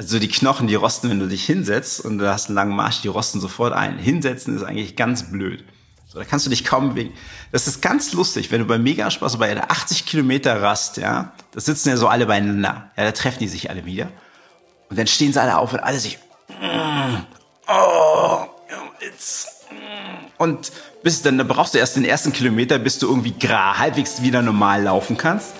Also die Knochen, die rosten, wenn du dich hinsetzt und du hast einen langen Marsch, die rosten sofort ein. Hinsetzen ist eigentlich ganz blöd. So, da kannst du dich kaum bewegen. Das ist ganz lustig, wenn du beim Megaspaß, bei der 80 Kilometer Rast, ja, da sitzen ja so alle beieinander. Ja, da treffen die sich alle wieder. Und dann stehen sie alle auf und alle sich, mm, oh, it's, mm. und bis dann, dann brauchst du erst den ersten Kilometer, bis du irgendwie gra, halbwegs wieder normal laufen kannst.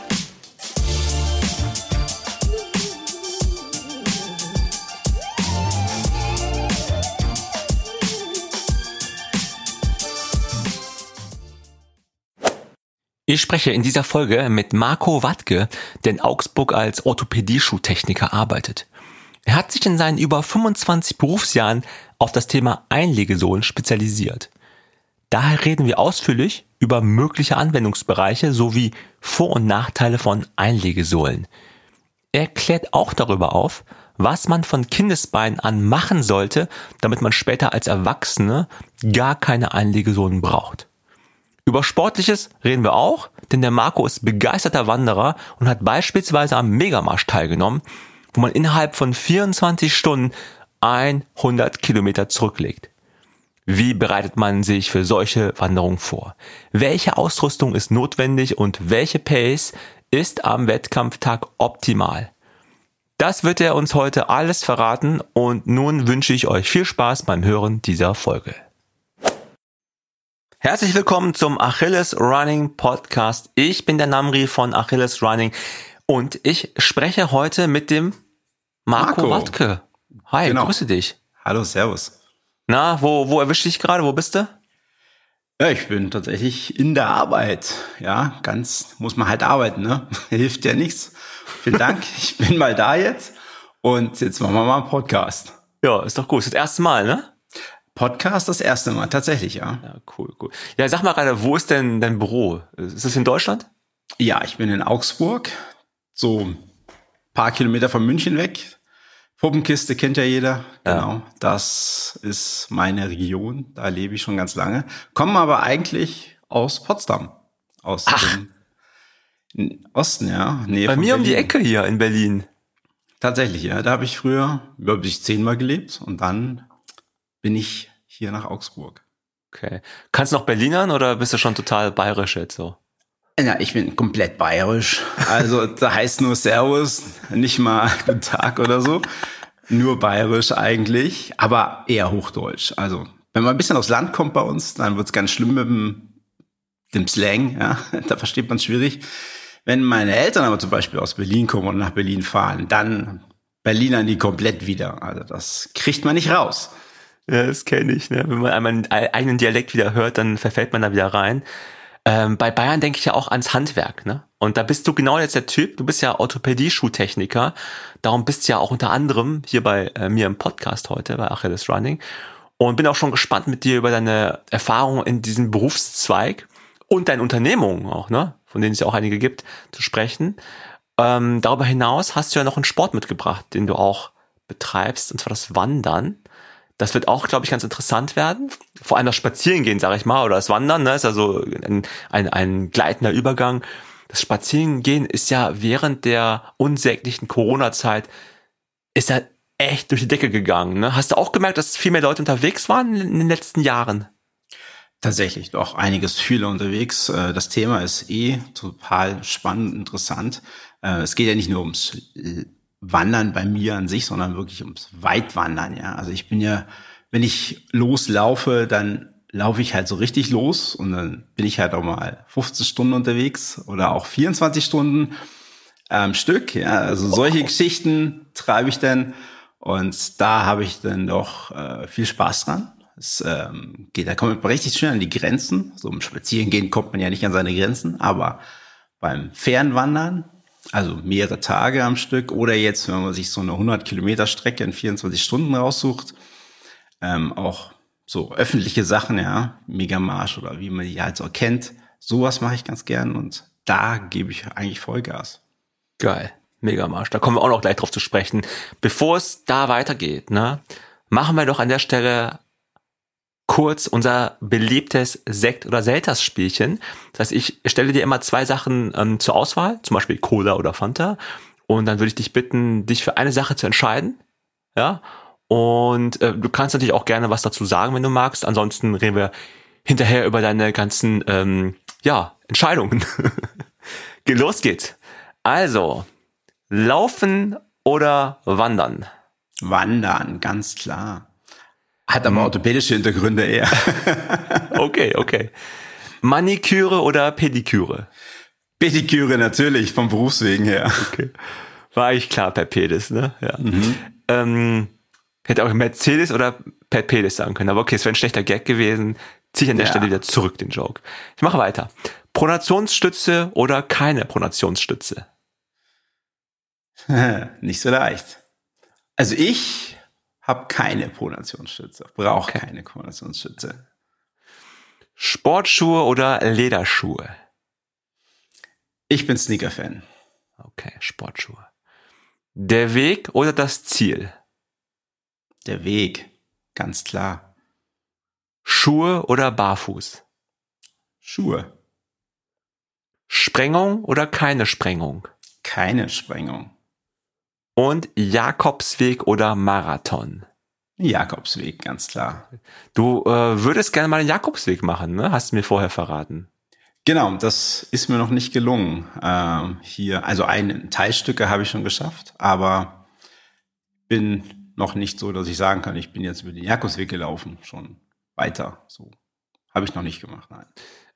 Ich spreche in dieser Folge mit Marco Wattke, der in Augsburg als Orthopädie-Schuhtechniker arbeitet. Er hat sich in seinen über 25 Berufsjahren auf das Thema Einlegesohlen spezialisiert. Daher reden wir ausführlich über mögliche Anwendungsbereiche sowie Vor- und Nachteile von Einlegesohlen. Er klärt auch darüber auf, was man von Kindesbeinen an machen sollte, damit man später als Erwachsene gar keine Einlegesohlen braucht. Über Sportliches reden wir auch, denn der Marco ist begeisterter Wanderer und hat beispielsweise am Megamarsch teilgenommen, wo man innerhalb von 24 Stunden 100 Kilometer zurücklegt. Wie bereitet man sich für solche Wanderungen vor? Welche Ausrüstung ist notwendig und welche Pace ist am Wettkampftag optimal? Das wird er uns heute alles verraten und nun wünsche ich euch viel Spaß beim Hören dieser Folge. Herzlich willkommen zum Achilles Running Podcast. Ich bin der Namri von Achilles Running und ich spreche heute mit dem Marco, Marco. Wattke. Hi, genau. grüße dich. Hallo, servus. Na, wo, wo erwische ich gerade? Wo bist du? Ja, ich bin tatsächlich in der Arbeit. Ja, ganz muss man halt arbeiten, ne? Hilft ja nichts. Vielen Dank. ich bin mal da jetzt und jetzt machen wir mal einen Podcast. Ja, ist doch gut. Das, ist das erste Mal, ne? Podcast das erste Mal, tatsächlich, ja. Ja, cool, cool. Ja, sag mal gerade, wo ist denn dein Büro? Ist das in Deutschland? Ja, ich bin in Augsburg, so ein paar Kilometer von München weg. Puppenkiste kennt ja jeder. Ja. Genau. Das ist meine Region. Da lebe ich schon ganz lange. Komme aber eigentlich aus Potsdam. Aus Ach. dem Osten, ja. Nähe Bei mir Berlin. um die Ecke hier in Berlin. Tatsächlich, ja. Da habe ich früher, glaube ich, zehnmal gelebt und dann bin ich hier nach Augsburg. Okay. Kannst du noch Berlinern oder bist du schon total bayerisch jetzt so? Ja, ich bin komplett bayerisch. Also da heißt nur Servus, nicht mal Guten Tag oder so. Nur bayerisch eigentlich, aber eher Hochdeutsch. Also wenn man ein bisschen aufs Land kommt bei uns, dann wird's ganz schlimm mit dem, dem Slang. Ja, da versteht man schwierig. Wenn meine Eltern aber zum Beispiel aus Berlin kommen und nach Berlin fahren, dann Berlinern die komplett wieder. Also das kriegt man nicht raus. Ja, das kenne ich. Ne? Wenn man einmal einen eigenen Dialekt wieder hört, dann verfällt man da wieder rein. Ähm, bei Bayern denke ich ja auch ans Handwerk. Ne? Und da bist du genau jetzt der Typ. Du bist ja Orthopädie-Schuhtechniker. Darum bist du ja auch unter anderem hier bei äh, mir im Podcast heute, bei Achilles Running. Und bin auch schon gespannt mit dir über deine Erfahrungen in diesem Berufszweig und deine Unternehmungen auch, ne? von denen es ja auch einige gibt, zu sprechen. Ähm, darüber hinaus hast du ja noch einen Sport mitgebracht, den du auch betreibst, und zwar das Wandern. Das wird auch, glaube ich, ganz interessant werden. Vor allem das Spazierengehen, sage ich mal, oder das Wandern, ne, ist also ein, ein, ein gleitender Übergang. Das Spazierengehen ist ja während der unsäglichen Corona-Zeit, ist ja echt durch die Decke gegangen. Ne? Hast du auch gemerkt, dass viel mehr Leute unterwegs waren in den letzten Jahren? Tatsächlich, doch einiges viele unterwegs. Äh, das Thema ist eh total spannend, interessant. Äh, es geht ja nicht nur ums Wandern bei mir an sich, sondern wirklich ums Weitwandern, ja. Also ich bin ja, wenn ich loslaufe, dann laufe ich halt so richtig los und dann bin ich halt auch mal 15 Stunden unterwegs oder auch 24 Stunden am Stück, ja. Also solche Geschichten treibe ich dann und da habe ich dann doch äh, viel Spaß dran. Es ähm, geht, da kommt man richtig schön an die Grenzen. So im Spazierengehen kommt man ja nicht an seine Grenzen, aber beim Fernwandern also mehrere Tage am Stück oder jetzt, wenn man sich so eine 100 Kilometer Strecke in 24 Stunden raussucht, ähm, auch so öffentliche Sachen, ja, Megamarsch oder wie man die halt so kennt, sowas mache ich ganz gern und da gebe ich eigentlich Vollgas. Geil, Megamarsch, da kommen wir auch noch gleich drauf zu sprechen. Bevor es da weitergeht, ne, machen wir doch an der Stelle kurz unser beliebtes Sekt- oder Selters-Spielchen. Das heißt, ich stelle dir immer zwei Sachen ähm, zur Auswahl, zum Beispiel Cola oder Fanta. Und dann würde ich dich bitten, dich für eine Sache zu entscheiden. Ja. Und äh, du kannst natürlich auch gerne was dazu sagen, wenn du magst. Ansonsten reden wir hinterher über deine ganzen ähm, ja, Entscheidungen. Los geht's. Also, laufen oder wandern? Wandern, ganz klar. Hat aber hm. orthopädische Hintergründe eher. okay, okay. Maniküre oder Pediküre? Pediküre natürlich, vom Berufswegen her. Okay. War ich klar, per Pedis, ne? Ja. Mhm. Ähm, hätte auch Mercedes oder per Pedis sagen können. Aber okay, es wäre ein schlechter Gag gewesen. Zieh ich an der ja. Stelle wieder zurück, den Joke. Ich mache weiter. Pronationsstütze oder keine Pronationsstütze? Nicht so leicht. Also ich habe keine Pronationsstütze, brauche okay. keine Pronationsstütze. Sportschuhe oder Lederschuhe? Ich bin Sneaker-Fan. Okay, Sportschuhe. Der Weg oder das Ziel? Der Weg, ganz klar. Schuhe oder Barfuß? Schuhe. Sprengung oder keine Sprengung? Keine Sprengung. Und Jakobsweg oder Marathon? Jakobsweg, ganz klar. Du äh, würdest gerne mal den Jakobsweg machen, ne? Hast du mir vorher verraten. Genau, das ist mir noch nicht gelungen. Ähm, hier, also ein Teilstücke habe ich schon geschafft, aber bin noch nicht so, dass ich sagen kann, ich bin jetzt über den Jakobsweg gelaufen, schon weiter. So habe ich noch nicht gemacht, nein.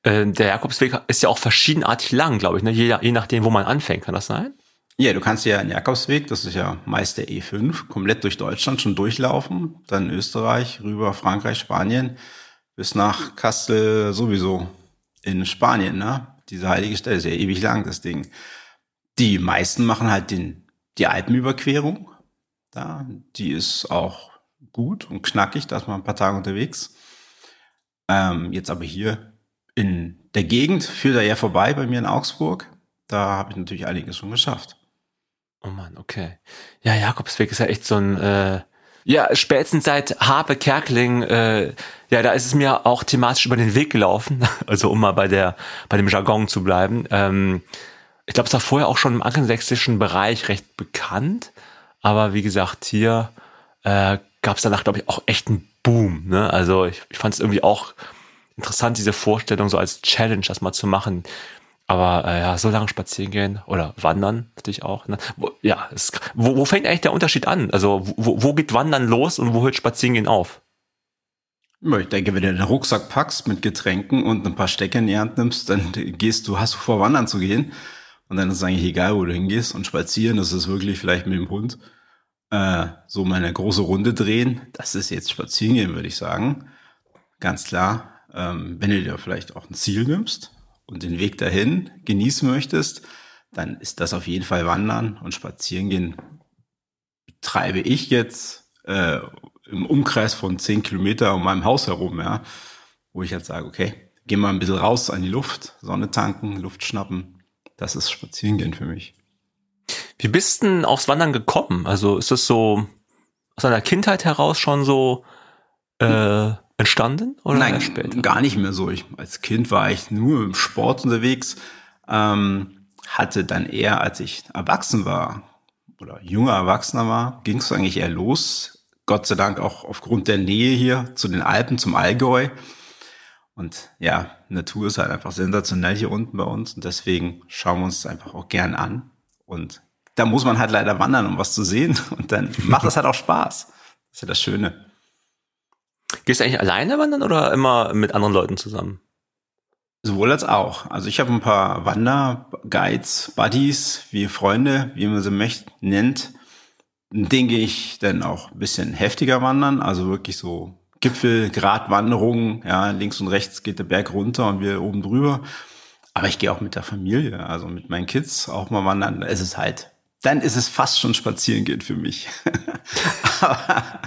Äh, der Jakobsweg ist ja auch verschiedenartig lang, glaube ich, ne? je, je nachdem, wo man anfängt, kann das sein? Ja, du kannst ja den Jakobsweg, das ist ja meist der E5, komplett durch Deutschland schon durchlaufen, dann Österreich, rüber Frankreich, Spanien, bis nach Kastel sowieso in Spanien, ne? Diese heilige Stelle ist ja ewig lang, das Ding. Die meisten machen halt den, die Alpenüberquerung. Da, die ist auch gut und knackig, da ist man ein paar Tage unterwegs. Ähm, jetzt aber hier in der Gegend führt er ja vorbei bei mir in Augsburg. Da habe ich natürlich einiges schon geschafft. Oh man, okay. Ja, Jakobsweg ist ja echt so ein, äh, ja, spätestens seit Harpe Kerkling, äh, ja, da ist es mir auch thematisch über den Weg gelaufen, also um mal bei der, bei dem Jargon zu bleiben. Ähm, ich glaube, es war vorher auch schon im angelsächsischen Bereich recht bekannt, aber wie gesagt, hier äh, gab es danach, glaube ich, auch echt einen Boom. Ne? Also ich, ich fand es irgendwie auch interessant, diese Vorstellung so als Challenge das mal zu machen. Aber äh, ja, so lange spazieren gehen oder wandern natürlich auch. Ne? Wo, ja, es, wo, wo fängt eigentlich der Unterschied an? Also wo, wo geht Wandern los und wo hört Spazieren gehen auf? Ich denke, wenn du den Rucksack packst mit Getränken und ein paar Stecker in die Hand nimmst, dann gehst du, hast du vor, wandern zu gehen. Und dann ist es eigentlich egal, wo du hingehst. Und spazieren, das ist wirklich vielleicht mit dem Hund äh, so meine große Runde drehen. Das ist jetzt spazieren gehen, würde ich sagen. Ganz klar. Ähm, wenn du dir vielleicht auch ein Ziel nimmst, und den Weg dahin genießen möchtest, dann ist das auf jeden Fall Wandern und Spazieren gehen. Treibe ich jetzt äh, im Umkreis von zehn Kilometer um meinem Haus herum, ja, wo ich halt sage, okay, geh mal ein bisschen raus an die Luft, Sonne tanken, Luft schnappen. Das ist Spazierengehen für mich. Wie bist du denn aufs Wandern gekommen? Also ist das so aus deiner Kindheit heraus schon so äh, entstanden oder Nein, später? gar nicht mehr so. Ich, als Kind war ich nur im Sport unterwegs, ähm, hatte dann eher, als ich erwachsen war oder junger Erwachsener war, ging es eigentlich eher los. Gott sei Dank auch aufgrund der Nähe hier zu den Alpen, zum Allgäu. Und ja, Natur ist halt einfach sensationell hier unten bei uns und deswegen schauen wir uns einfach auch gern an. Und da muss man halt leider wandern, um was zu sehen. Und dann macht das halt auch Spaß. Das ist ja das Schöne. Gehst du eigentlich alleine wandern oder immer mit anderen Leuten zusammen? Sowohl als auch. Also ich habe ein paar Wanderguides, Buddies, wie Freunde, wie man sie möchte, nennt. Den gehe ich dann auch ein bisschen heftiger wandern, also wirklich so Gipfelgradwanderungen, ja, links und rechts geht der Berg runter und wir oben drüber. Aber ich gehe auch mit der Familie, also mit meinen Kids auch mal wandern. Es ist halt dann ist es fast schon spazieren gehen für mich. aber,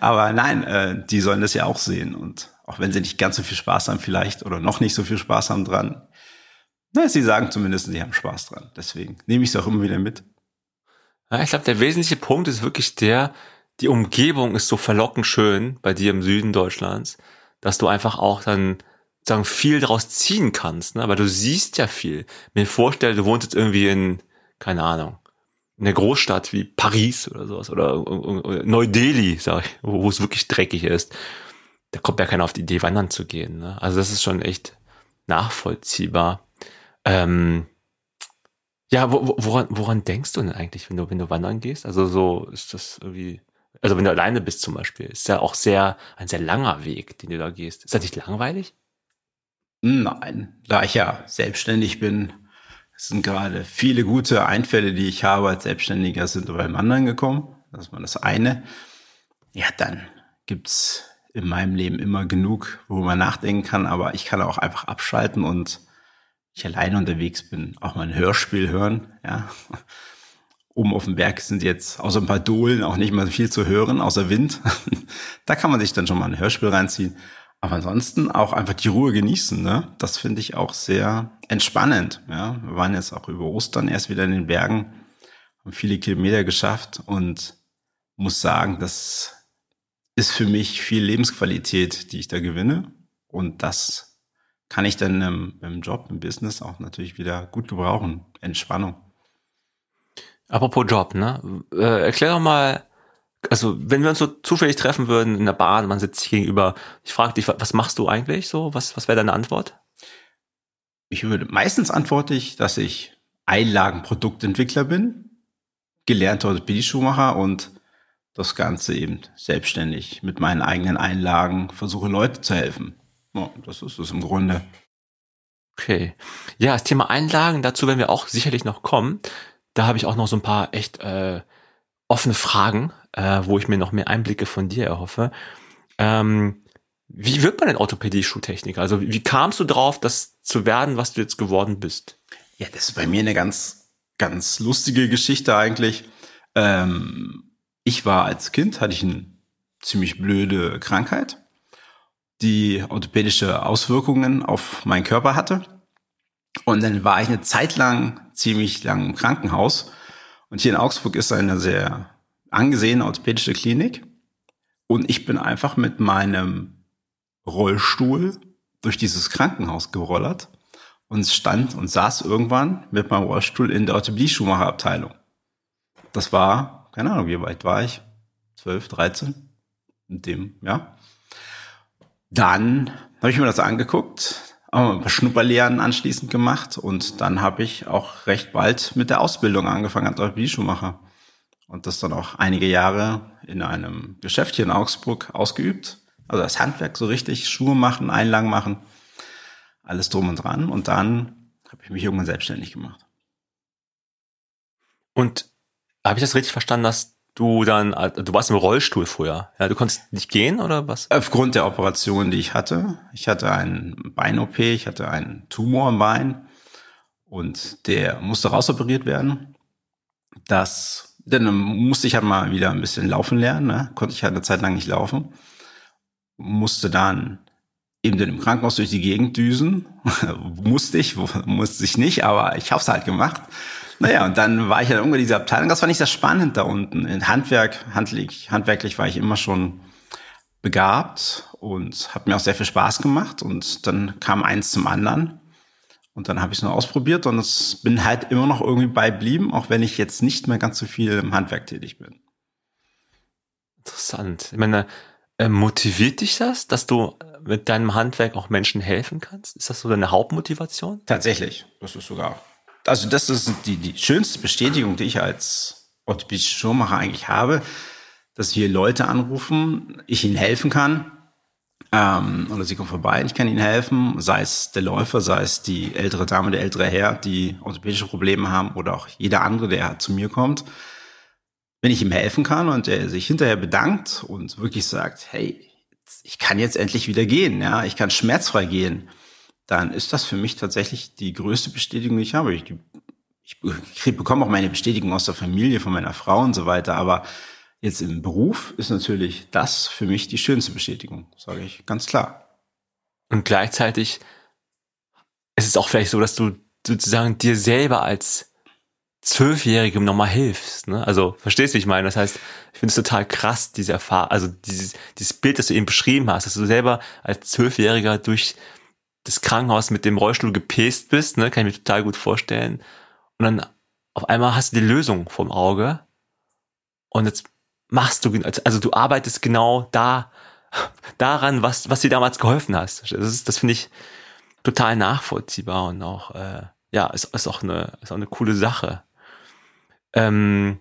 aber, nein, äh, die sollen das ja auch sehen. Und auch wenn sie nicht ganz so viel Spaß haben vielleicht oder noch nicht so viel Spaß haben dran, na, sie sagen zumindest, sie haben Spaß dran. Deswegen nehme ich es auch immer wieder mit. Ja, ich glaube, der wesentliche Punkt ist wirklich der, die Umgebung ist so verlockend schön bei dir im Süden Deutschlands, dass du einfach auch dann sagen viel daraus ziehen kannst, ne? Aber du siehst ja viel. Mir vorstelle, du wohnst jetzt irgendwie in, keine Ahnung, eine Großstadt wie Paris oder sowas oder Neu-Delhi, sag ich, wo es wirklich dreckig ist, da kommt ja keiner auf die Idee, wandern zu gehen. Ne? Also das ist schon echt nachvollziehbar. Ähm, ja, wo, woran, woran denkst du denn eigentlich, wenn du, wenn du wandern gehst? Also so ist das irgendwie, also wenn du alleine bist zum Beispiel, ist ja auch sehr, ein sehr langer Weg, den du da gehst. Ist das nicht langweilig? Nein, da ich ja selbstständig bin, sind gerade viele gute Einfälle, die ich habe als Selbstständiger, sind beim anderen gekommen. Das ist mal das eine. Ja, dann gibt's in meinem Leben immer genug, wo man nachdenken kann, aber ich kann auch einfach abschalten und ich alleine unterwegs bin, auch mal ein Hörspiel hören, ja. Oben auf dem Berg sind jetzt außer ein paar Dohlen auch nicht mal viel zu hören, außer Wind. da kann man sich dann schon mal ein Hörspiel reinziehen. Aber ansonsten auch einfach die Ruhe genießen, ne? Das finde ich auch sehr entspannend. Ja, wir waren jetzt auch über Ostern erst wieder in den Bergen, haben viele Kilometer geschafft und muss sagen, das ist für mich viel Lebensqualität, die ich da gewinne. Und das kann ich dann im, im Job, im Business auch natürlich wieder gut gebrauchen. Entspannung. Apropos Job, ne? Äh, erklär doch mal, also wenn wir uns so zufällig treffen würden in der Bahn, man sitzt sich gegenüber, ich frage dich, was machst du eigentlich so? Was, was wäre deine Antwort? Ich würde meistens antworte ich, dass ich Einlagenproduktentwickler bin, gelernter Orthopädie-Schuhmacher und das Ganze eben selbstständig mit meinen eigenen Einlagen versuche Leute zu helfen. Ja, das ist es im Grunde. Okay. Ja, das Thema Einlagen, dazu werden wir auch sicherlich noch kommen. Da habe ich auch noch so ein paar echt äh, offene Fragen, äh, wo ich mir noch mehr Einblicke von dir erhoffe. Ähm, wie wird man denn Orthopädie-Schuhtechniker? Also wie kamst du drauf, das zu werden, was du jetzt geworden bist? Ja, das ist bei mir eine ganz, ganz lustige Geschichte eigentlich. Ähm, ich war als Kind, hatte ich eine ziemlich blöde Krankheit, die orthopädische Auswirkungen auf meinen Körper hatte. Und dann war ich eine Zeit lang, ziemlich lang im Krankenhaus und hier in Augsburg ist eine sehr angesehene orthopädische Klinik. Und ich bin einfach mit meinem Rollstuhl durch dieses Krankenhaus gerollert und stand und saß irgendwann mit meinem Rollstuhl in der Orthopädie-Schuhmacherabteilung. Das war, keine Ahnung, wie weit war ich? 12, 13? In dem, ja. Dann habe ich mir das angeguckt, Schnupperlehren anschließend gemacht und dann habe ich auch recht bald mit der Ausbildung angefangen als Orthopädie-Schuhmacher und das dann auch einige Jahre in einem Geschäft hier in Augsburg ausgeübt. Also das Handwerk so richtig, Schuhe machen, Einlagen machen, alles drum und dran und dann habe ich mich irgendwann selbstständig gemacht. Und habe ich das richtig verstanden, dass du dann, äh, du warst im Rollstuhl früher. Ja, du konntest nicht gehen oder was? Aufgrund der Operation, die ich hatte. Ich hatte ein Bein-OP, ich hatte einen Tumor im Bein und der musste rausoperiert werden. Das, dann musste ich halt mal wieder ein bisschen laufen lernen, ne? konnte ich halt eine Zeit lang nicht laufen. Musste dann eben dann im Krankenhaus durch die Gegend düsen. musste ich, musste ich nicht, aber ich habe es halt gemacht. Naja, und dann war ich ja halt irgendwo in dieser Abteilung. Das war nicht das Spannend da unten. In Handwerk, handlich, handwerklich war ich immer schon begabt und hat mir auch sehr viel Spaß gemacht. Und dann kam eins zum anderen. Und dann habe ich es nur ausprobiert und es bin halt immer noch irgendwie beiblieben, auch wenn ich jetzt nicht mehr ganz so viel im Handwerk tätig bin. Interessant. Ich meine, äh, motiviert dich das, dass du mit deinem Handwerk auch Menschen helfen kannst? Ist das so deine Hauptmotivation? Tatsächlich. Das ist sogar also das ist die, die schönste Bestätigung, die ich als orthopädischer Schuhmacher eigentlich habe, dass hier Leute anrufen, ich ihnen helfen kann. Ähm, oder sie kommen vorbei, ich kann ihnen helfen, sei es der Läufer, sei es die ältere Dame, der ältere Herr, die orthopädische Probleme haben oder auch jeder andere, der zu mir kommt. Wenn ich ihm helfen kann und er sich hinterher bedankt und wirklich sagt, hey, ich kann jetzt endlich wieder gehen, ja, ich kann schmerzfrei gehen, dann ist das für mich tatsächlich die größte Bestätigung, die ich habe. Ich, ich bekomme auch meine Bestätigung aus der Familie, von meiner Frau und so weiter, aber jetzt im Beruf ist natürlich das für mich die schönste Bestätigung, sage ich ganz klar. Und gleichzeitig ist es auch vielleicht so, dass du sozusagen dir selber als Zwölfjährigem nochmal hilfst. Ne? Also verstehst du, wie ich meine? Das heißt, ich finde es total krass, diese Erfahrung, also dieses, dieses Bild, das du eben beschrieben hast, dass du selber als Zwölfjähriger durch das Krankenhaus mit dem Rollstuhl gepäst bist, ne, kann ich mir total gut vorstellen. Und dann auf einmal hast du die Lösung vom Auge und jetzt machst du, also du arbeitest genau da, daran, was, was dir damals geholfen hast. Das, ist, das finde ich total nachvollziehbar und auch, äh, ja, ist, ist, auch eine, ist auch eine coole Sache. Ähm,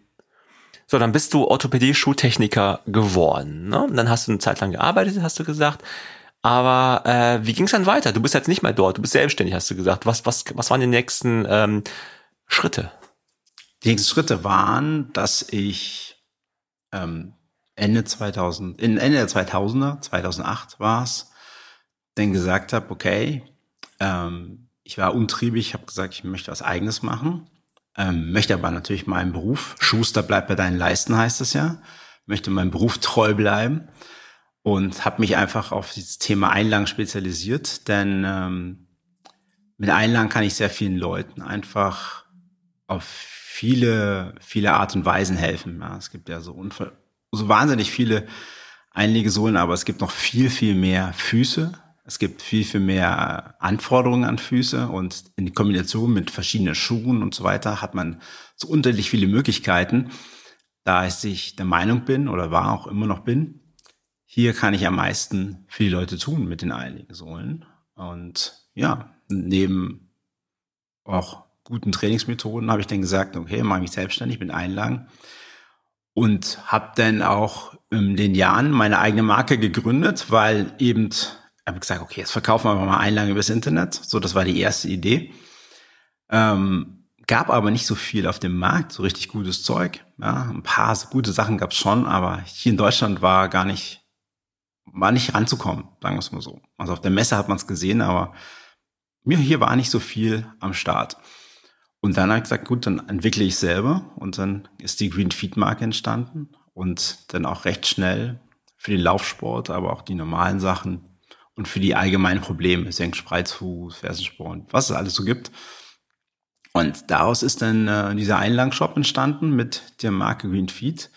so, dann bist du Orthopädie-Schuhtechniker geworden. Ne? Und dann hast du eine Zeit lang gearbeitet, hast du gesagt. Aber äh, wie ging es dann weiter? Du bist jetzt nicht mehr dort, du bist selbstständig, hast du gesagt. Was, was, was waren die nächsten ähm, Schritte? Die nächsten Schritte waren, dass ich ähm, Ende 2000, in Ende der 2000er, 2008 war es, dann gesagt habe, okay, ähm, ich war umtriebig, habe gesagt, ich möchte was Eigenes machen ähm, möchte aber natürlich meinen Beruf, Schuster bleibt bei deinen Leisten, heißt es ja, möchte meinem Beruf treu bleiben und habe mich einfach auf dieses Thema Einlagen spezialisiert, denn ähm, mit Einlagen kann ich sehr vielen Leuten einfach auf viele, viele Art und Weisen helfen. Ja, es gibt ja so, so wahnsinnig viele Einlegesohlen, aber es gibt noch viel, viel mehr Füße, es gibt viel, viel mehr Anforderungen an Füße und in Kombination mit verschiedenen Schuhen und so weiter hat man so unterschiedlich viele Möglichkeiten. Da ich der Meinung bin oder war auch immer noch bin, hier kann ich am meisten für die Leute tun mit den Einlegesohlen. Und ja, neben auch guten Trainingsmethoden habe ich dann gesagt, okay, mache mich selbstständig mit Einlagen und habe dann auch in den Jahren meine eigene Marke gegründet, weil eben habe gesagt, okay, jetzt verkaufen wir mal Einlagen übers Internet. So, das war die erste Idee. Ähm, gab aber nicht so viel auf dem Markt, so richtig gutes Zeug. Ja, ein paar gute Sachen gab es schon, aber hier in Deutschland war gar nicht, war nicht ranzukommen, sagen wir es mal so. Also auf der Messe hat man es gesehen, aber mir hier war nicht so viel am Start. Und dann habe ich gesagt, gut, dann entwickle ich selber und dann ist die Green Feed Marke entstanden und dann auch recht schnell für den Laufsport, aber auch die normalen Sachen und für die allgemeinen Probleme, Senkspreizfuß, Fersensporn, was es alles so gibt. Und daraus ist dann äh, dieser Einlangshop entstanden mit der Marke Green Feed.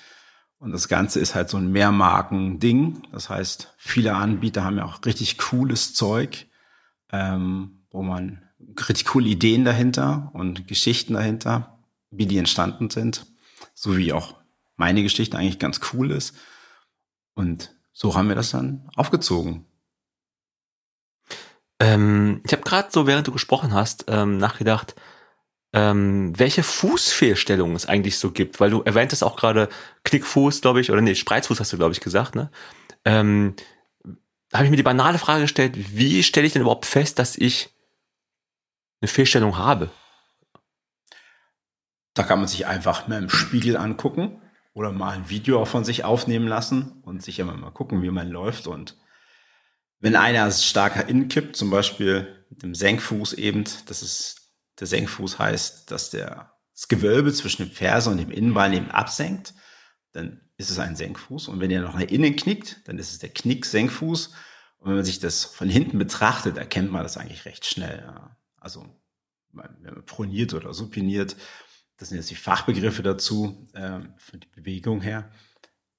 Und das Ganze ist halt so ein Mehrmarken-Ding. Das heißt, viele Anbieter haben ja auch richtig cooles Zeug, ähm, wo man richtig coole Ideen dahinter und Geschichten dahinter, wie die entstanden sind. So wie auch meine Geschichte eigentlich ganz cool ist. Und so haben wir das dann aufgezogen. Ähm, ich habe gerade so, während du gesprochen hast, ähm, nachgedacht, ähm, welche Fußfehlstellungen es eigentlich so gibt, weil du erwähntest auch gerade Knickfuß, glaube ich, oder nee, Spreizfuß hast du, glaube ich, gesagt, ne? Ähm, habe ich mir die banale Frage gestellt, wie stelle ich denn überhaupt fest, dass ich eine Fehlstellung habe? Da kann man sich einfach mit dem Spiegel angucken oder mal ein Video von sich aufnehmen lassen und sich immer mal gucken, wie man läuft und wenn einer starker inkippt, zum Beispiel mit dem Senkfuß eben, das ist, der Senkfuß heißt, dass der, das Gewölbe zwischen dem Ferse und dem Innenbein eben absenkt, dann ist es ein Senkfuß. Und wenn er noch nach innen knickt, dann ist es der Knick-Senkfuß. Und wenn man sich das von hinten betrachtet, erkennt man das eigentlich recht schnell. Also, wenn man proniert oder supiniert, das sind jetzt die Fachbegriffe dazu, äh, für die Bewegung her.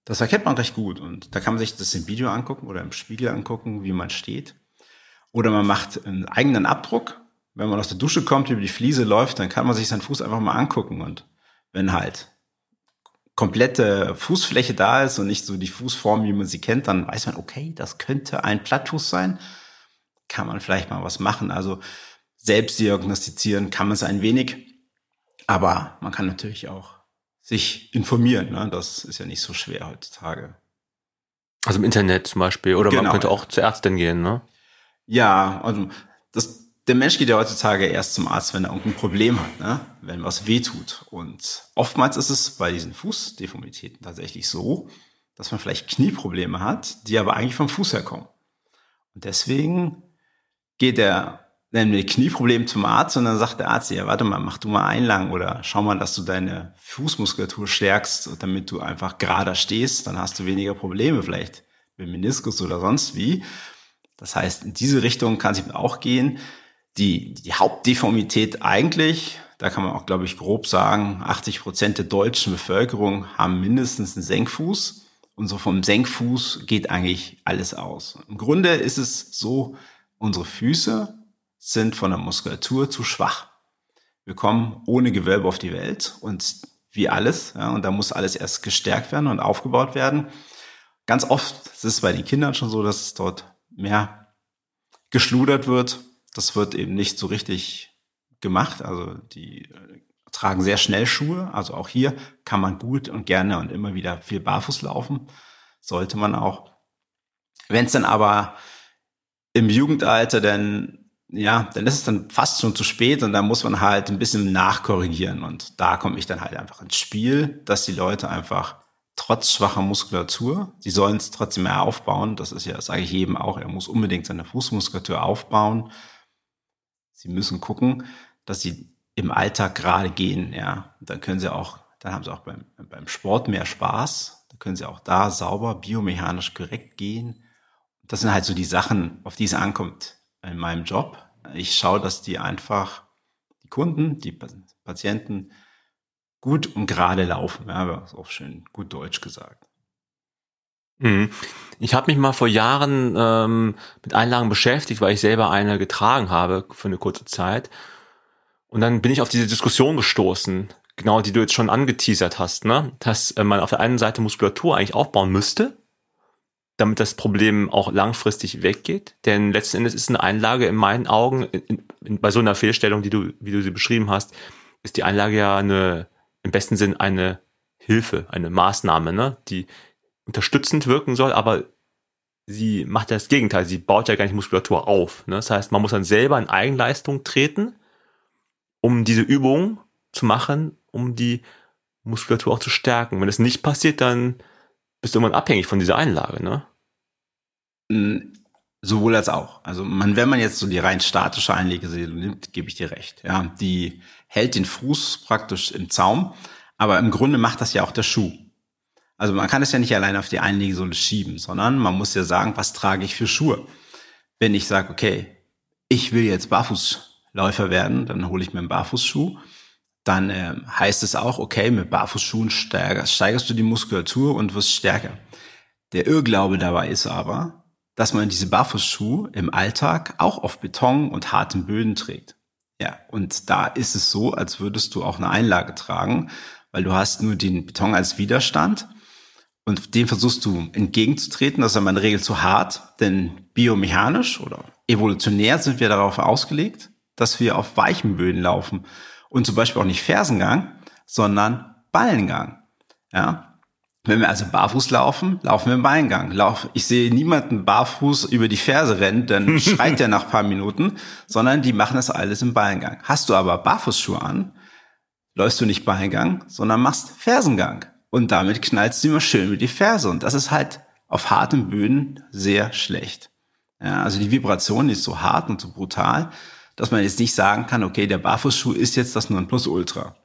Das erkennt man recht gut und da kann man sich das im Video angucken oder im Spiegel angucken, wie man steht. Oder man macht einen eigenen Abdruck. Wenn man aus der Dusche kommt, über die Fliese läuft, dann kann man sich seinen Fuß einfach mal angucken und wenn halt komplette Fußfläche da ist und nicht so die Fußform, wie man sie kennt, dann weiß man, okay, das könnte ein Plattfuß sein. Kann man vielleicht mal was machen. Also selbst diagnostizieren kann man es ein wenig. Aber man kann natürlich auch sich informieren. Ne? Das ist ja nicht so schwer heutzutage. Also im Internet zum Beispiel. Oder genau, man könnte auch zur Ärztin gehen, ne? Ja, also das, der Mensch geht ja heutzutage erst zum Arzt, wenn er irgendein Problem hat, ne? wenn was wehtut. Und oftmals ist es bei diesen Fußdeformitäten tatsächlich so, dass man vielleicht Knieprobleme hat, die aber eigentlich vom Fuß herkommen. Und deswegen geht der ein Knieproblem zum Arzt und dann sagt der Arzt, ja, warte mal, mach du mal Einlagen oder schau mal, dass du deine Fußmuskulatur stärkst, damit du einfach gerader stehst, dann hast du weniger Probleme vielleicht mit Meniskus oder sonst wie. Das heißt, in diese Richtung kann es auch gehen. Die, die Hauptdeformität eigentlich, da kann man auch, glaube ich, grob sagen, 80 Prozent der deutschen Bevölkerung haben mindestens einen Senkfuß. Und so vom Senkfuß geht eigentlich alles aus. Im Grunde ist es so, unsere Füße sind von der Muskulatur zu schwach. Wir kommen ohne Gewölbe auf die Welt und wie alles, ja, und da muss alles erst gestärkt werden und aufgebaut werden. Ganz oft ist es bei den Kindern schon so, dass es dort mehr geschludert wird. Das wird eben nicht so richtig gemacht. Also die äh, tragen sehr schnell Schuhe. Also auch hier kann man gut und gerne und immer wieder viel barfuß laufen. Sollte man auch. Wenn es dann aber im Jugendalter dann ja, dann ist es dann fast schon zu spät und dann muss man halt ein bisschen nachkorrigieren. Und da komme ich dann halt einfach ins Spiel, dass die Leute einfach trotz schwacher Muskulatur, sie sollen es trotzdem mehr aufbauen. Das ist ja, sage ich jedem auch, er muss unbedingt seine Fußmuskulatur aufbauen. Sie müssen gucken, dass sie im Alltag gerade gehen, ja. Und dann können sie auch, dann haben sie auch beim, beim Sport mehr Spaß. Dann können sie auch da sauber, biomechanisch korrekt gehen. Das sind halt so die Sachen, auf die es ankommt in meinem Job. Ich schaue, dass die einfach, die Kunden, die Patienten gut und gerade laufen. Ja, das ist auch schön gut Deutsch gesagt. Mhm. Ich habe mich mal vor Jahren ähm, mit Einlagen beschäftigt, weil ich selber eine getragen habe für eine kurze Zeit. Und dann bin ich auf diese Diskussion gestoßen, genau die du jetzt schon angeteasert hast, ne? dass äh, man auf der einen Seite Muskulatur eigentlich aufbauen müsste, damit das Problem auch langfristig weggeht. Denn letzten Endes ist eine Einlage in meinen Augen, in, in, bei so einer Fehlstellung, die du, wie du sie beschrieben hast, ist die Einlage ja eine, im besten Sinn eine Hilfe, eine Maßnahme, ne? die unterstützend wirken soll, aber sie macht das Gegenteil. Sie baut ja gar nicht Muskulatur auf. Ne? Das heißt, man muss dann selber in Eigenleistung treten, um diese Übung zu machen, um die Muskulatur auch zu stärken. Wenn das nicht passiert, dann bist du irgendwann abhängig von dieser Einlage, ne? Hm, sowohl als auch. Also man, wenn man jetzt so die rein statische Einlegeseele nimmt, gebe ich dir recht. Ja, die hält den Fuß praktisch im Zaum, aber im Grunde macht das ja auch der Schuh. Also man kann es ja nicht allein auf die Einlegesohle schieben, sondern man muss ja sagen, was trage ich für Schuhe? Wenn ich sage, okay, ich will jetzt Barfußläufer werden, dann hole ich mir einen Barfußschuh dann äh, heißt es auch, okay, mit Barfußschuhen steigerst, steigerst du die Muskulatur und wirst stärker. Der Irrglaube dabei ist aber, dass man diese Barfußschuhe im Alltag auch auf Beton und harten Böden trägt. Ja, und da ist es so, als würdest du auch eine Einlage tragen, weil du hast nur den Beton als Widerstand und dem versuchst du entgegenzutreten. Das ist aber in der Regel zu hart, denn biomechanisch oder evolutionär sind wir darauf ausgelegt, dass wir auf weichen Böden laufen und zum Beispiel auch nicht Fersengang, sondern Ballengang. Ja, wenn wir also barfuß laufen, laufen wir im Ballengang. Lauf, ich sehe niemanden barfuß über die Ferse rennen, dann schreit der nach paar Minuten, sondern die machen das alles im Ballengang. Hast du aber Barfußschuhe an, läufst du nicht Ballengang, sondern machst Fersengang. Und damit knallst du immer schön mit die Ferse. Und das ist halt auf harten Böden sehr schlecht. Ja, also die Vibration ist so hart und so brutal, dass man jetzt nicht sagen kann, okay, der Barfußschuh ist jetzt das Nonplusultra.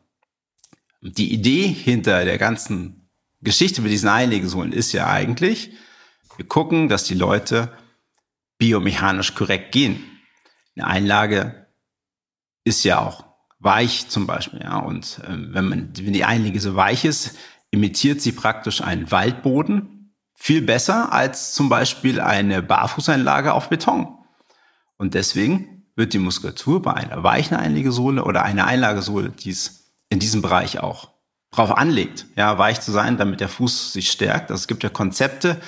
Die Idee hinter der ganzen Geschichte mit diesen Einlegesohlen ist ja eigentlich, wir gucken, dass die Leute biomechanisch korrekt gehen. Eine Einlage ist ja auch weich zum Beispiel, ja. Und ähm, wenn man, wenn die Einlege so weich ist, imitiert sie praktisch einen Waldboden viel besser als zum Beispiel eine Barfußeinlage auf Beton. Und deswegen wird die Muskulatur bei einer weichen Einlegesohle oder einer Einlagesohle, die es in diesem Bereich auch drauf anlegt, ja, weich zu sein, damit der Fuß sich stärkt. Also es gibt ja Konzepte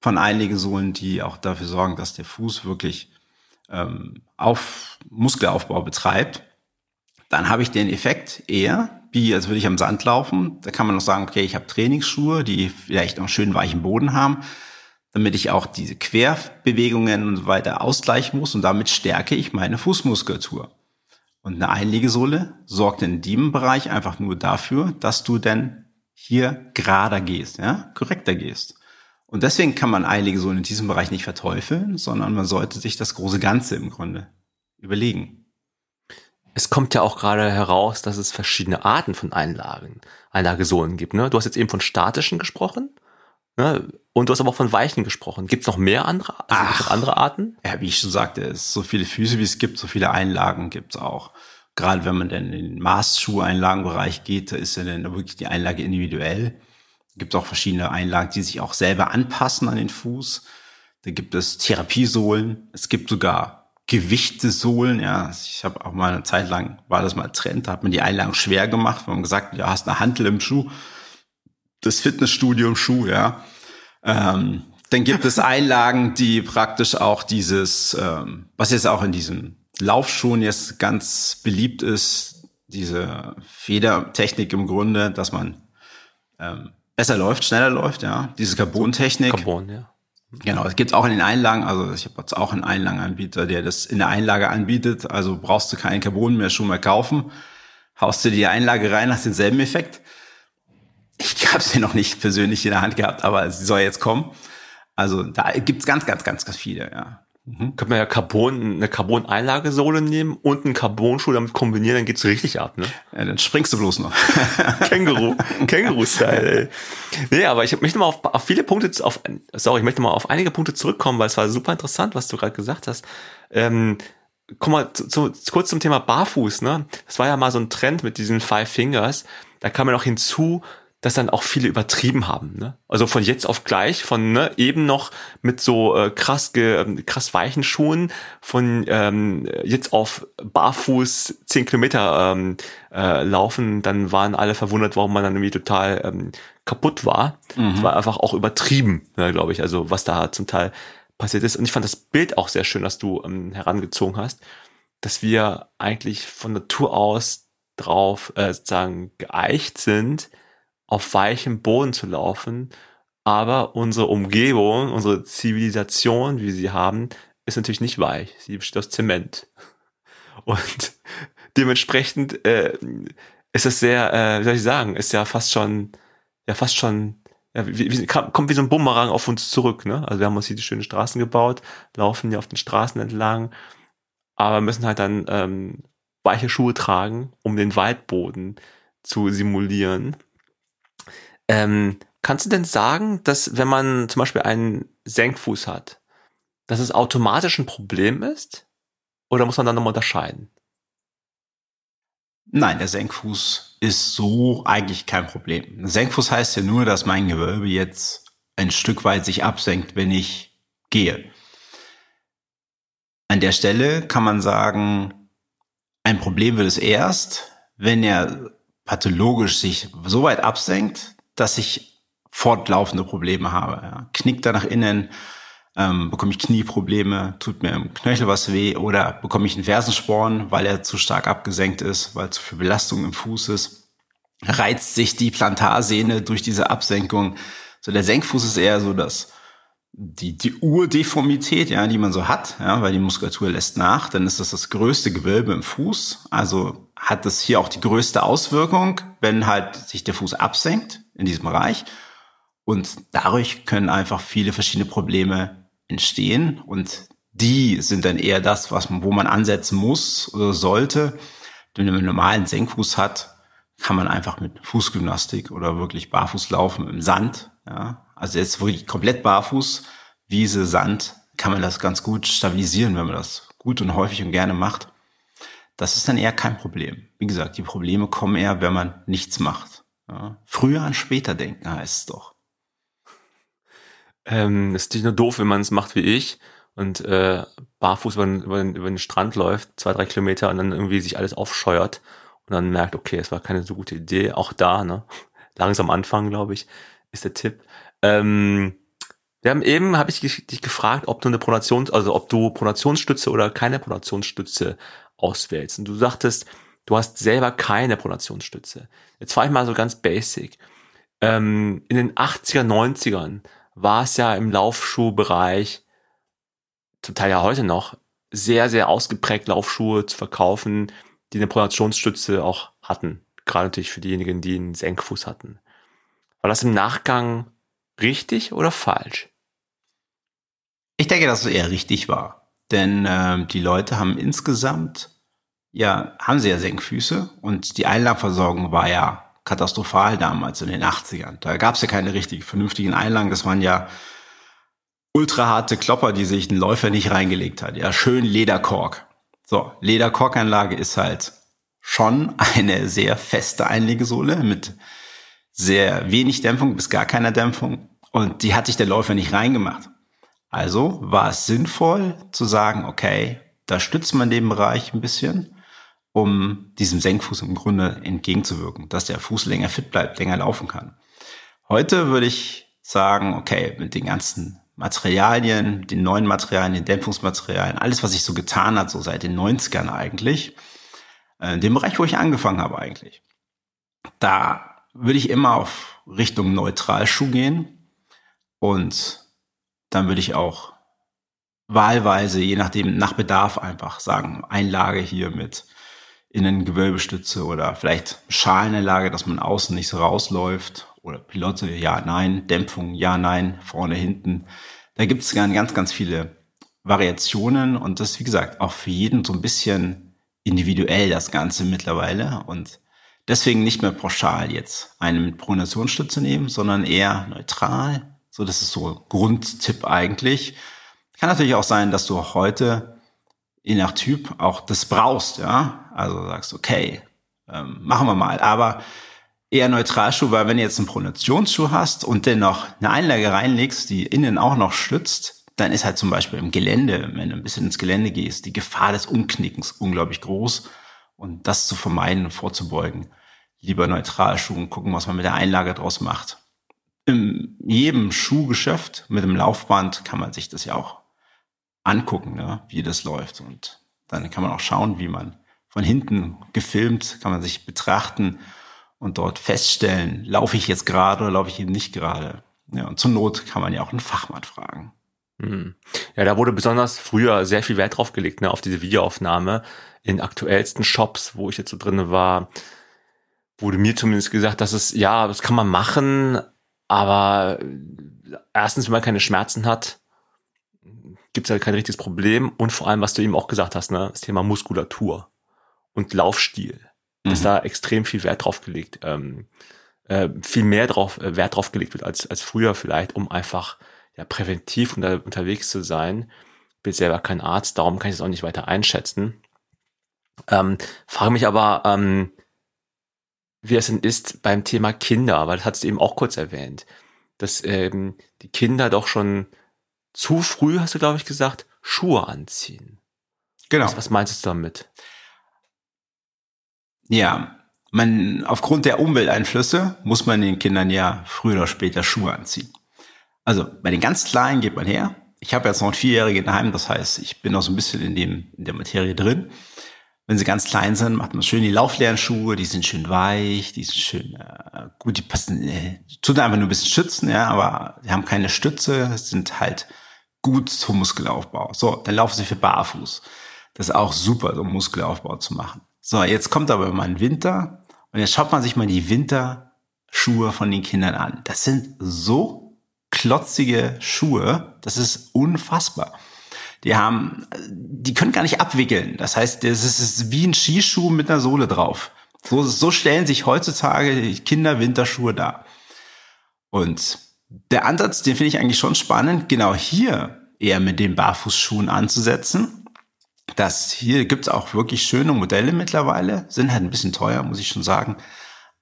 von Einlegesohlen, die auch dafür sorgen, dass der Fuß wirklich ähm, auf Muskelaufbau betreibt. Dann habe ich den Effekt eher, wie als würde ich am Sand laufen. Da kann man noch sagen, okay, ich habe Trainingsschuhe, die vielleicht noch einen schönen weichen Boden haben damit ich auch diese Querbewegungen und so weiter ausgleichen muss und damit stärke ich meine Fußmuskulatur. Und eine Einlegesohle sorgt in dem Bereich einfach nur dafür, dass du denn hier gerader gehst, ja, korrekter gehst. Und deswegen kann man Einlegesohlen in diesem Bereich nicht verteufeln, sondern man sollte sich das große Ganze im Grunde überlegen. Es kommt ja auch gerade heraus, dass es verschiedene Arten von Einlagen, Einlagesohlen gibt. Ne? Du hast jetzt eben von statischen gesprochen. Ne? Und du hast aber auch von Weichen gesprochen. Gibt es noch mehr andere, also Ach, noch andere Arten? Ja, wie ich schon sagte, es so viele Füße, wie es gibt, so viele Einlagen gibt es auch. Gerade wenn man dann in den Maßschuheinlagenbereich geht, da ist ja dann wirklich die Einlage individuell. Gibt auch verschiedene Einlagen, die sich auch selber anpassen an den Fuß. Da gibt es Therapiesohlen. Es gibt sogar Gewichtesohlen, ja. Ich habe auch mal eine Zeit lang, war das mal Trend, da hat man die Einlagen schwer gemacht, wenn man gesagt, ja, hast eine Hantel im Schuh, das Fitnessstudio im Schuh, ja. Ähm, dann gibt es Einlagen, die praktisch auch dieses, ähm, was jetzt auch in diesem Laufschuhen jetzt ganz beliebt ist, diese Federtechnik im Grunde, dass man ähm, besser läuft, schneller läuft, ja. Diese Carbon-Technik. Carbon, ja. Genau, es gibt auch in den Einlagen, also ich habe jetzt auch einen Einlagenanbieter, der das in der Einlage anbietet, also brauchst du keinen Carbon mehr Schuh mehr kaufen, haust du die Einlage rein, hast denselben Effekt. Ich habe sie noch nicht persönlich in der Hand gehabt, aber sie soll jetzt kommen. Also da gibt's ganz, ganz, ganz, ganz viele, ja. Mhm. Könnte man ja Carbon, eine Carbon-Einlagesohle nehmen und einen Carbon-Schuh damit kombinieren, dann geht's richtig ab, ne? Ja, dann springst du bloß noch. Känguru, Känguru-Style. Nee, aber ich möchte mal auf, auf viele Punkte, auf, sorry, ich möchte mal auf einige Punkte zurückkommen, weil es war super interessant, was du gerade gesagt hast. Ähm, komm mal zu, zu, kurz zum Thema Barfuß, ne? Das war ja mal so ein Trend mit diesen Five Fingers. Da kam ja noch hinzu, das dann auch viele übertrieben haben. Ne? Also von jetzt auf gleich, von ne, eben noch mit so äh, krass, ge, ähm, krass weichen Schuhen, von ähm, jetzt auf barfuß zehn Kilometer ähm, äh, laufen, dann waren alle verwundert, warum man dann irgendwie total ähm, kaputt war. Mhm. Es war einfach auch übertrieben, ne, glaube ich, also was da zum Teil passiert ist. Und ich fand das Bild auch sehr schön, das du ähm, herangezogen hast, dass wir eigentlich von Natur aus drauf äh, sozusagen geeicht sind, auf weichem Boden zu laufen, aber unsere Umgebung, unsere Zivilisation, wie sie haben, ist natürlich nicht weich. Sie besteht aus Zement. Und dementsprechend äh, ist es sehr, äh, wie soll ich sagen, ist ja fast schon, ja fast schon, ja, wie, wie, kommt wie so ein Bumerang auf uns zurück. Ne? Also wir haben uns hier die schönen Straßen gebaut, laufen hier auf den Straßen entlang, aber müssen halt dann ähm, weiche Schuhe tragen, um den Waldboden zu simulieren. Ähm, kannst du denn sagen, dass wenn man zum Beispiel einen Senkfuß hat, dass es automatisch ein Problem ist? Oder muss man dann nochmal unterscheiden? Nein, der Senkfuß ist so eigentlich kein Problem. Senkfuß heißt ja nur, dass mein Gewölbe jetzt ein Stück weit sich absenkt, wenn ich gehe. An der Stelle kann man sagen, ein Problem wird es erst, wenn er pathologisch sich so weit absenkt, dass ich fortlaufende Probleme habe. Ja. Knickt da nach innen, ähm, bekomme ich Knieprobleme, tut mir im Knöchel was weh oder bekomme ich einen Fersensporn, weil er zu stark abgesenkt ist, weil zu viel Belastung im Fuß ist. Reizt sich die Plantarsehne durch diese Absenkung. So der Senkfuß ist eher so das die, die Urdeformität, ja, die man so hat, ja, weil die Muskulatur lässt nach, dann ist das das größte Gewölbe im Fuß. Also hat das hier auch die größte Auswirkung, wenn halt sich der Fuß absenkt in diesem Bereich. Und dadurch können einfach viele verschiedene Probleme entstehen. Und die sind dann eher das, was man, wo man ansetzen muss oder sollte. Wenn man einen normalen Senkfuß hat, kann man einfach mit Fußgymnastik oder wirklich barfuß laufen im Sand. Ja. Also jetzt wirklich komplett barfuß, Wiese, Sand, kann man das ganz gut stabilisieren, wenn man das gut und häufig und gerne macht. Das ist dann eher kein Problem. Wie gesagt, die Probleme kommen eher, wenn man nichts macht. Ja. Früher an später denken heißt es doch. Ähm, ist nicht nur doof, wenn man es macht wie ich und äh, barfuß über den, über, über den Strand läuft, zwei, drei Kilometer und dann irgendwie sich alles aufscheuert und dann merkt, okay, es war keine so gute Idee. Auch da, ne? Langsam anfangen, glaube ich, ist der Tipp. Ähm, wir haben eben, habe ich dich gefragt, ob du eine Pronations, also ob du Pronationsstütze oder keine Pronationsstütze auswählst. Und du sagtest, du hast selber keine Pronationsstütze. Jetzt fahre ich mal so ganz basic. Ähm, in den 80er, 90ern war es ja im Laufschuhbereich, zum Teil ja heute noch, sehr, sehr ausgeprägt Laufschuhe zu verkaufen, die eine Pronationsstütze auch hatten. Gerade natürlich für diejenigen, die einen Senkfuß hatten. War das im Nachgang richtig oder falsch? Ich denke, dass es eher richtig war. Denn äh, die Leute haben insgesamt, ja, haben sie ja Senkfüße und die Einlagversorgung war ja katastrophal damals in den 80ern. Da gab es ja keine richtig vernünftigen Einlagen. Das waren ja ultraharte Klopper, die sich ein Läufer nicht reingelegt hat. Ja, schön Lederkork. So, Lederkorkanlage ist halt schon eine sehr feste Einlegesohle mit sehr wenig Dämpfung bis gar keiner Dämpfung. Und die hat sich der Läufer nicht reingemacht. Also war es sinnvoll zu sagen, okay, Da stützt man den Bereich ein bisschen, um diesem Senkfuß im Grunde entgegenzuwirken, dass der Fuß länger fit bleibt, länger laufen kann. Heute würde ich sagen, okay, mit den ganzen Materialien, den neuen Materialien, den Dämpfungsmaterialien, alles, was sich so getan hat, so seit den 90ern eigentlich, äh, dem Bereich, wo ich angefangen habe eigentlich. Da würde ich immer auf Richtung Neutralschuh gehen und dann würde ich auch wahlweise, je nachdem, nach Bedarf einfach sagen, Einlage hier mit Innengewölbestütze oder vielleicht Schalenanlage, dass man außen nicht so rausläuft oder Pilotte, ja, nein, Dämpfung, ja, nein, vorne, hinten. Da gibt es ganz, ganz viele Variationen und das, wie gesagt, auch für jeden so ein bisschen individuell das Ganze mittlerweile und deswegen nicht mehr pauschal jetzt eine mit Pronationsstütze nehmen, sondern eher neutral. So, das ist so Grundtipp eigentlich. Kann natürlich auch sein, dass du heute je nach Typ auch das brauchst, ja. Also sagst, okay, ähm, machen wir mal. Aber eher Neutralschuh, weil wenn du jetzt einen Pronationsschuh hast und dennoch eine Einlage reinlegst, die innen auch noch stützt, dann ist halt zum Beispiel im Gelände, wenn du ein bisschen ins Gelände gehst, die Gefahr des Umknickens unglaublich groß. Und das zu vermeiden und vorzubeugen, lieber Neutralschuh und gucken, was man mit der Einlage draus macht. In jedem Schuhgeschäft mit dem Laufband kann man sich das ja auch angucken, ne, wie das läuft. Und dann kann man auch schauen, wie man von hinten gefilmt, kann man sich betrachten und dort feststellen, laufe ich jetzt gerade oder laufe ich eben nicht gerade. Ja, und zur Not kann man ja auch einen Fachmann fragen. Hm. Ja, da wurde besonders früher sehr viel Wert drauf gelegt, ne, auf diese Videoaufnahme. In aktuellsten Shops, wo ich jetzt so drin war, wurde mir zumindest gesagt, dass es, ja, das kann man machen, aber erstens, wenn man keine Schmerzen hat, gibt es halt kein richtiges Problem. Und vor allem, was du eben auch gesagt hast, ne, das Thema Muskulatur und Laufstil. Mhm. Ist da extrem viel Wert drauf gelegt. Ähm, äh, viel mehr drauf, äh, Wert drauf gelegt wird als, als früher vielleicht, um einfach ja, präventiv unter, unterwegs zu sein. Bin selber kein Arzt, darum kann ich es auch nicht weiter einschätzen. Ähm, frage mich aber, ähm, wie es denn ist beim Thema Kinder, weil das hast du eben auch kurz erwähnt, dass ähm, die Kinder doch schon zu früh, hast du, glaube ich, gesagt, Schuhe anziehen. Genau. Was, was meinst du damit? Ja, man, aufgrund der Umwelteinflüsse muss man den Kindern ja früher oder später Schuhe anziehen. Also bei den ganz Kleinen geht man her. Ich habe jetzt noch einen Vierjährigen daheim, das heißt, ich bin noch so ein bisschen in, dem, in der Materie drin. Wenn sie ganz klein sind, macht man schön die Lauflernschuhe, die sind schön weich, die sind schön äh, gut, die passen, äh, tun einfach nur ein bisschen schützen, ja, aber sie haben keine Stütze, sind halt gut zum Muskelaufbau. So, dann laufen sie für barfuß. Das ist auch super, so Muskelaufbau zu machen. So, jetzt kommt aber mal ein Winter und jetzt schaut man sich mal die Winterschuhe von den Kindern an. Das sind so klotzige Schuhe, das ist unfassbar. Die haben, die können gar nicht abwickeln. Das heißt, das ist wie ein Skischuh mit einer Sohle drauf. So, so stellen sich heutzutage Kinder Winterschuhe dar. Und der Ansatz, den finde ich eigentlich schon spannend, genau hier eher mit den Barfußschuhen anzusetzen. Das hier gibt's auch wirklich schöne Modelle mittlerweile, sind halt ein bisschen teuer, muss ich schon sagen.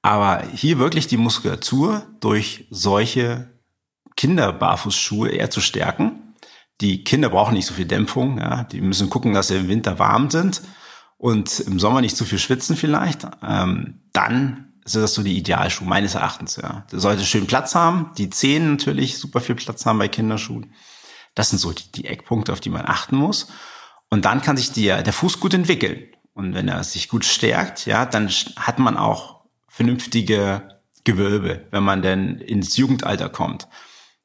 Aber hier wirklich die Muskulatur durch solche Kinderbarfußschuhe eher zu stärken. Die Kinder brauchen nicht so viel Dämpfung, ja. Die müssen gucken, dass sie im Winter warm sind und im Sommer nicht zu viel schwitzen vielleicht. Ähm, dann ist das so die Idealschuh meines Erachtens, ja. Der sollte schön Platz haben, die Zehen natürlich super viel Platz haben bei Kinderschuhen. Das sind so die, die Eckpunkte, auf die man achten muss. Und dann kann sich die, der Fuß gut entwickeln. Und wenn er sich gut stärkt, ja, dann hat man auch vernünftige Gewölbe, wenn man denn ins Jugendalter kommt.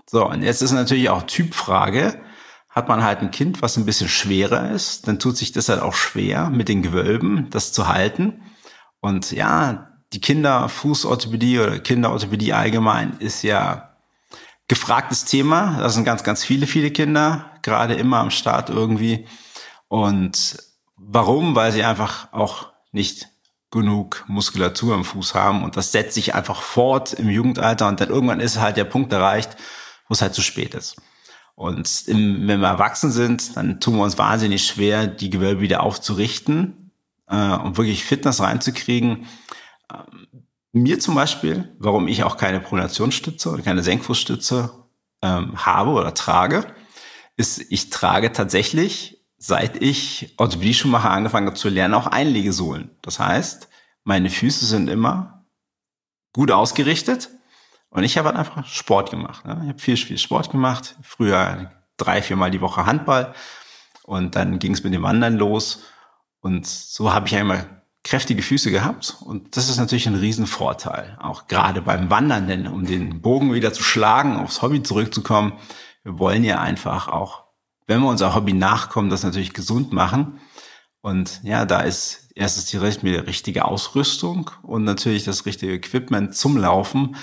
So, und jetzt ist natürlich auch Typfrage. Hat man halt ein Kind, was ein bisschen schwerer ist, dann tut sich das halt auch schwer, mit den Gewölben das zu halten. Und ja, die Kinderfußorthopädie oder Kinderorthopädie allgemein ist ja gefragtes Thema. Da sind ganz, ganz viele, viele Kinder, gerade immer am Start irgendwie. Und warum? Weil sie einfach auch nicht genug Muskulatur im Fuß haben und das setzt sich einfach fort im Jugendalter und dann irgendwann ist halt der Punkt erreicht, wo es halt zu spät ist. Und im, wenn wir erwachsen sind, dann tun wir uns wahnsinnig schwer, die Gewölbe wieder aufzurichten äh, und wirklich Fitness reinzukriegen. Ähm, mir zum Beispiel, warum ich auch keine Pronationsstütze oder keine Senkfußstütze ähm, habe oder trage, ist, ich trage tatsächlich seit ich Orthopädie-Schuhmacher angefangen habe zu lernen, auch Einlegesohlen. Das heißt, meine Füße sind immer gut ausgerichtet und ich habe halt einfach Sport gemacht. Ne? Ich habe viel, viel Sport gemacht. Früher drei, viermal die Woche Handball und dann ging es mit dem Wandern los und so habe ich einmal kräftige Füße gehabt und das ist natürlich ein Riesenvorteil, auch gerade beim Wandern, denn um den Bogen wieder zu schlagen, aufs Hobby zurückzukommen, wir wollen ja einfach auch, wenn wir unser Hobby nachkommen, das natürlich gesund machen und ja, da ist erstens die richtige Ausrüstung und natürlich das richtige Equipment zum Laufen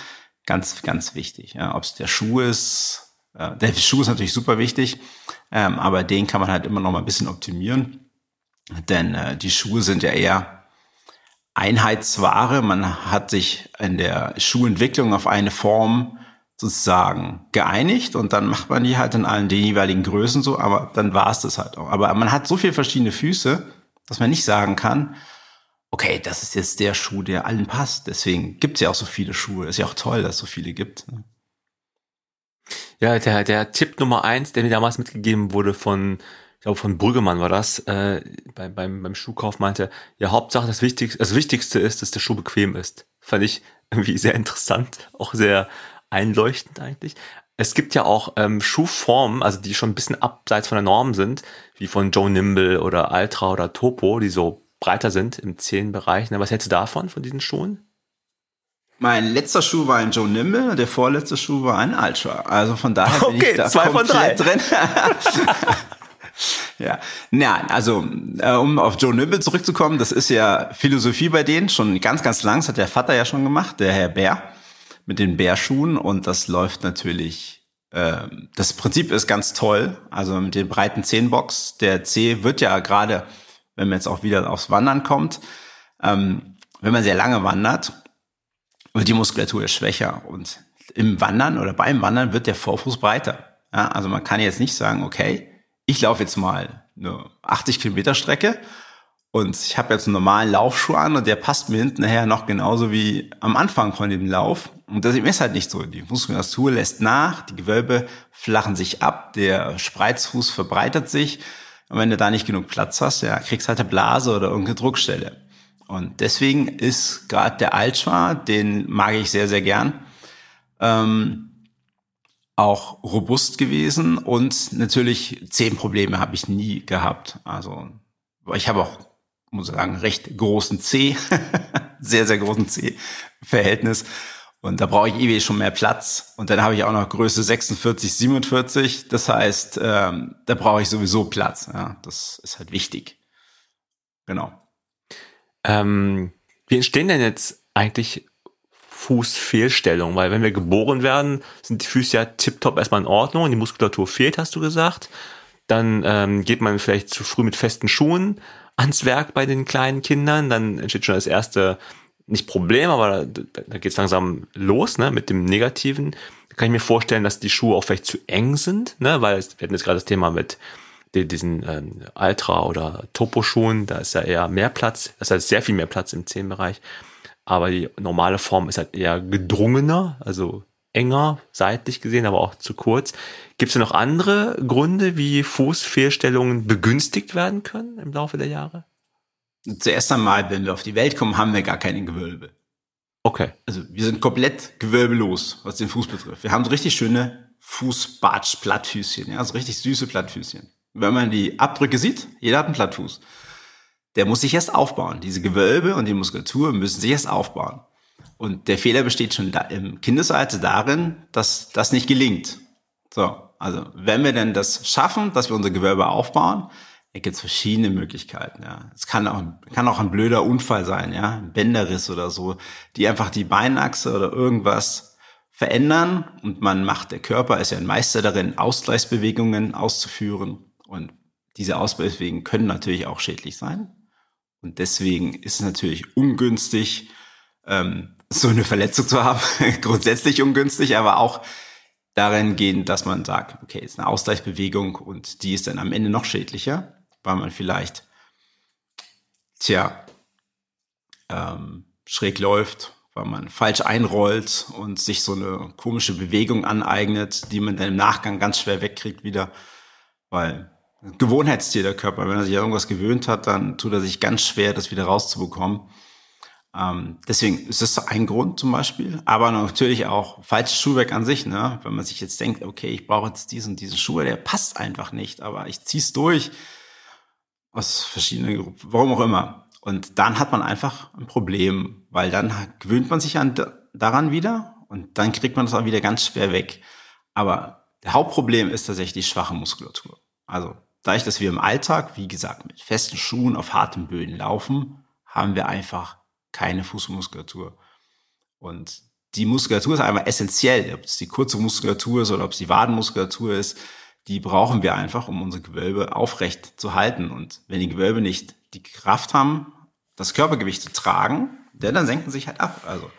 ganz, ganz wichtig. Ja, Ob es der Schuh ist, äh, der Schuh ist natürlich super wichtig, ähm, aber den kann man halt immer noch mal ein bisschen optimieren, denn äh, die Schuhe sind ja eher Einheitsware. Man hat sich in der Schuhentwicklung auf eine Form sozusagen geeinigt und dann macht man die halt in allen den jeweiligen Größen so, aber dann war es das halt auch. Aber man hat so viele verschiedene Füße, dass man nicht sagen kann, okay, das ist jetzt der Schuh, der allen passt. Deswegen gibt es ja auch so viele Schuhe. Ist ja auch toll, dass es so viele gibt. Ne? Ja, der, der Tipp Nummer eins, der mir damals mitgegeben wurde von ich glaube von Brüggemann war das, äh, beim, beim, beim Schuhkauf meinte, ja, Hauptsache das Wichtigste, das Wichtigste ist, dass der Schuh bequem ist. Fand ich irgendwie sehr interessant, auch sehr einleuchtend eigentlich. Es gibt ja auch ähm, Schuhformen, also die schon ein bisschen abseits von der Norm sind, wie von Joe Nimble oder Ultra oder Topo, die so breiter sind im Zehenbereich. Was hältst du davon, von diesen Schuhen? Mein letzter Schuh war ein Joe Nimble, der vorletzte Schuh war ein Ultra. Also von daher bin okay, ich da zwei von drei. drin. Ja, nein, also äh, um auf Joe Nibble zurückzukommen, das ist ja Philosophie bei denen, schon ganz, ganz lang, das hat der Vater ja schon gemacht, der Herr Bär, mit den Bärschuhen. Und das läuft natürlich, äh, das Prinzip ist ganz toll, also mit den breiten Zehenbox, der C wird ja gerade, wenn man jetzt auch wieder aufs Wandern kommt, ähm, wenn man sehr lange wandert, wird die Muskulatur schwächer. Und im Wandern oder beim Wandern wird der Vorfuß breiter. Ja, also man kann jetzt nicht sagen, okay, ich laufe jetzt mal eine 80 Kilometer Strecke und ich habe jetzt einen normalen Laufschuh an und der passt mir hinten nachher noch genauso wie am Anfang von dem Lauf. Und das ist halt nicht so. Die Muskulatur lässt nach, die Gewölbe flachen sich ab, der Spreizfuß verbreitert sich. Und wenn du da nicht genug Platz hast, ja, kriegst halt eine Blase oder irgendeine Druckstelle. Und deswegen ist gerade der Ultra, den mag ich sehr, sehr gern. Ähm, auch robust gewesen und natürlich zehn Probleme habe ich nie gehabt. Also ich habe auch, muss ich sagen, recht großen C, sehr, sehr großen C-Verhältnis. Und da brauche ich ewig schon mehr Platz. Und dann habe ich auch noch Größe 46, 47. Das heißt, ähm, da brauche ich sowieso Platz. Ja, das ist halt wichtig. Genau. Ähm, wie entstehen denn jetzt eigentlich Fußfehlstellung, weil wenn wir geboren werden, sind die Füße ja tiptop erstmal in Ordnung, die Muskulatur fehlt, hast du gesagt. Dann ähm, geht man vielleicht zu früh mit festen Schuhen ans Werk bei den kleinen Kindern, dann entsteht schon das erste, nicht Problem, aber da, da geht es langsam los, ne, mit dem Negativen. Da kann ich mir vorstellen, dass die Schuhe auch vielleicht zu eng sind, ne, weil es, wir hatten jetzt gerade das Thema mit diesen ähm, Ultra- oder Topo-Schuhen, da ist ja eher mehr Platz, das heißt sehr viel mehr Platz im Zehenbereich aber die normale Form ist halt eher gedrungener, also enger, seitlich gesehen, aber auch zu kurz. Gibt es noch andere Gründe, wie Fußfehlstellungen begünstigt werden können im Laufe der Jahre? Zuerst einmal, wenn wir auf die Welt kommen, haben wir gar keine Gewölbe. Okay. Also wir sind komplett gewölbelos, was den Fuß betrifft. Wir haben so richtig schöne Fußbatsch-Plattfüßchen, ja, also richtig süße Plattfüßchen. Wenn man die Abdrücke sieht, jeder hat einen Plattfuß der muss sich erst aufbauen. Diese Gewölbe und die Muskulatur müssen sich erst aufbauen. Und der Fehler besteht schon im Kindesalter darin, dass das nicht gelingt. So, also wenn wir denn das schaffen, dass wir unser Gewölbe aufbauen, da gibt es verschiedene Möglichkeiten. Ja, es kann auch kann auch ein blöder Unfall sein, ja, ein Bänderriss oder so, die einfach die Beinachse oder irgendwas verändern und man macht der Körper ist ja ein Meister darin, Ausgleichsbewegungen auszuführen und diese Ausgleichsbewegungen können natürlich auch schädlich sein. Und deswegen ist es natürlich ungünstig, ähm, so eine Verletzung zu haben. Grundsätzlich ungünstig, aber auch darin gehen, dass man sagt, okay, ist eine Ausgleichsbewegung und die ist dann am Ende noch schädlicher, weil man vielleicht, tja, ähm, schräg läuft, weil man falsch einrollt und sich so eine komische Bewegung aneignet, die man dann im Nachgang ganz schwer wegkriegt wieder, weil Gewohnheitstier der Körper. Wenn er sich an irgendwas gewöhnt hat, dann tut er sich ganz schwer, das wieder rauszubekommen. Ähm, deswegen ist das ein Grund zum Beispiel. Aber natürlich auch falsches Schuhwerk an sich. Ne? Wenn man sich jetzt denkt, okay, ich brauche jetzt diesen diesen Schuh, der passt einfach nicht, aber ich zieh's durch aus verschiedenen Gruppen, warum auch immer. Und dann hat man einfach ein Problem, weil dann gewöhnt man sich an, daran wieder und dann kriegt man das auch wieder ganz schwer weg. Aber der Hauptproblem ist tatsächlich die schwache Muskulatur. Also dadurch, dass wir im Alltag, wie gesagt, mit festen Schuhen auf harten Böden laufen, haben wir einfach keine Fußmuskulatur. Und die Muskulatur ist einmal essentiell, ob es die kurze Muskulatur ist oder ob es die Wadenmuskulatur ist, die brauchen wir einfach, um unsere Gewölbe aufrecht zu halten. Und wenn die Gewölbe nicht die Kraft haben, das Körpergewicht zu tragen, dann senken sich halt ab. Also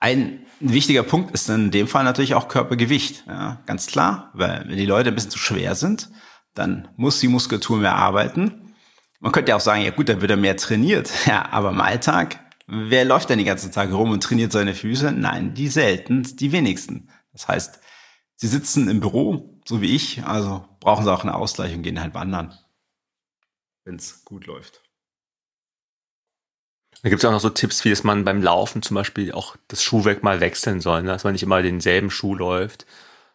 ein wichtiger Punkt ist in dem Fall natürlich auch Körpergewicht. Ja, ganz klar, weil wenn die Leute ein bisschen zu schwer sind, dann muss die Muskulatur mehr arbeiten. Man könnte ja auch sagen, ja gut, dann wird er mehr trainiert. Ja, aber im Alltag, wer läuft denn die ganzen Tage rum und trainiert seine Füße? Nein, die selten, die wenigsten. Das heißt, sie sitzen im Büro, so wie ich, also brauchen sie auch eine Ausgleich und gehen halt wandern, wenn es gut läuft. Da gibt es auch noch so Tipps, wie dass man beim Laufen zum Beispiel auch das Schuhwerk mal wechseln soll, ne? dass man nicht immer denselben Schuh läuft,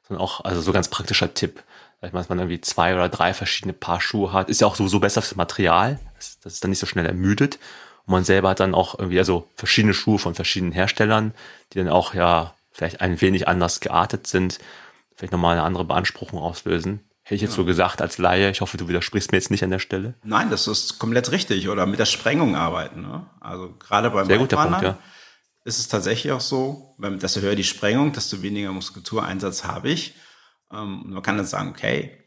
sondern auch, also so ganz praktischer Tipp, dass man irgendwie zwei oder drei verschiedene Paar Schuhe hat. Ist ja auch sowieso besser fürs Material, dass, dass es dann nicht so schnell ermüdet. Und man selber hat dann auch irgendwie also verschiedene Schuhe von verschiedenen Herstellern, die dann auch ja vielleicht ein wenig anders geartet sind, vielleicht nochmal eine andere Beanspruchung auslösen. Hätte ich jetzt ja. so gesagt als Laie. Ich hoffe, du widersprichst mir jetzt nicht an der Stelle. Nein, das ist komplett richtig. Oder mit der Sprengung arbeiten. Ne? Also gerade beim Sehr guter Punkt, ja. ist es tatsächlich auch so, wenn, desto höher die Sprengung, desto weniger Muskulatureinsatz habe ich. Ähm, man kann dann sagen, okay,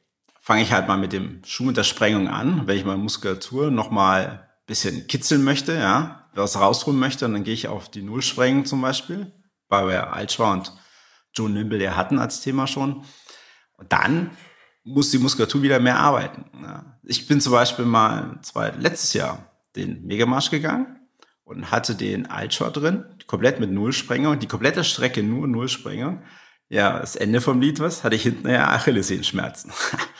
fange ich halt mal mit dem Schuh mit der Sprengung an. Wenn ich meine Muskulatur nochmal ein bisschen kitzeln möchte, ja, was rausholen möchte, dann gehe ich auf die Nullsprengung zum Beispiel, weil wir Altschwa und Joe Nimble ja hatten als Thema schon. Und dann muss die Muskulatur wieder mehr arbeiten. Ich bin zum Beispiel mal zwei, letztes Jahr den Megamarsch gegangen und hatte den Altshot drin, komplett mit Nullsprengung, die komplette Strecke nur Nullsprengung. Ja, das Ende vom Lied was, hatte ich hinten ja Achillessehenschmerzen.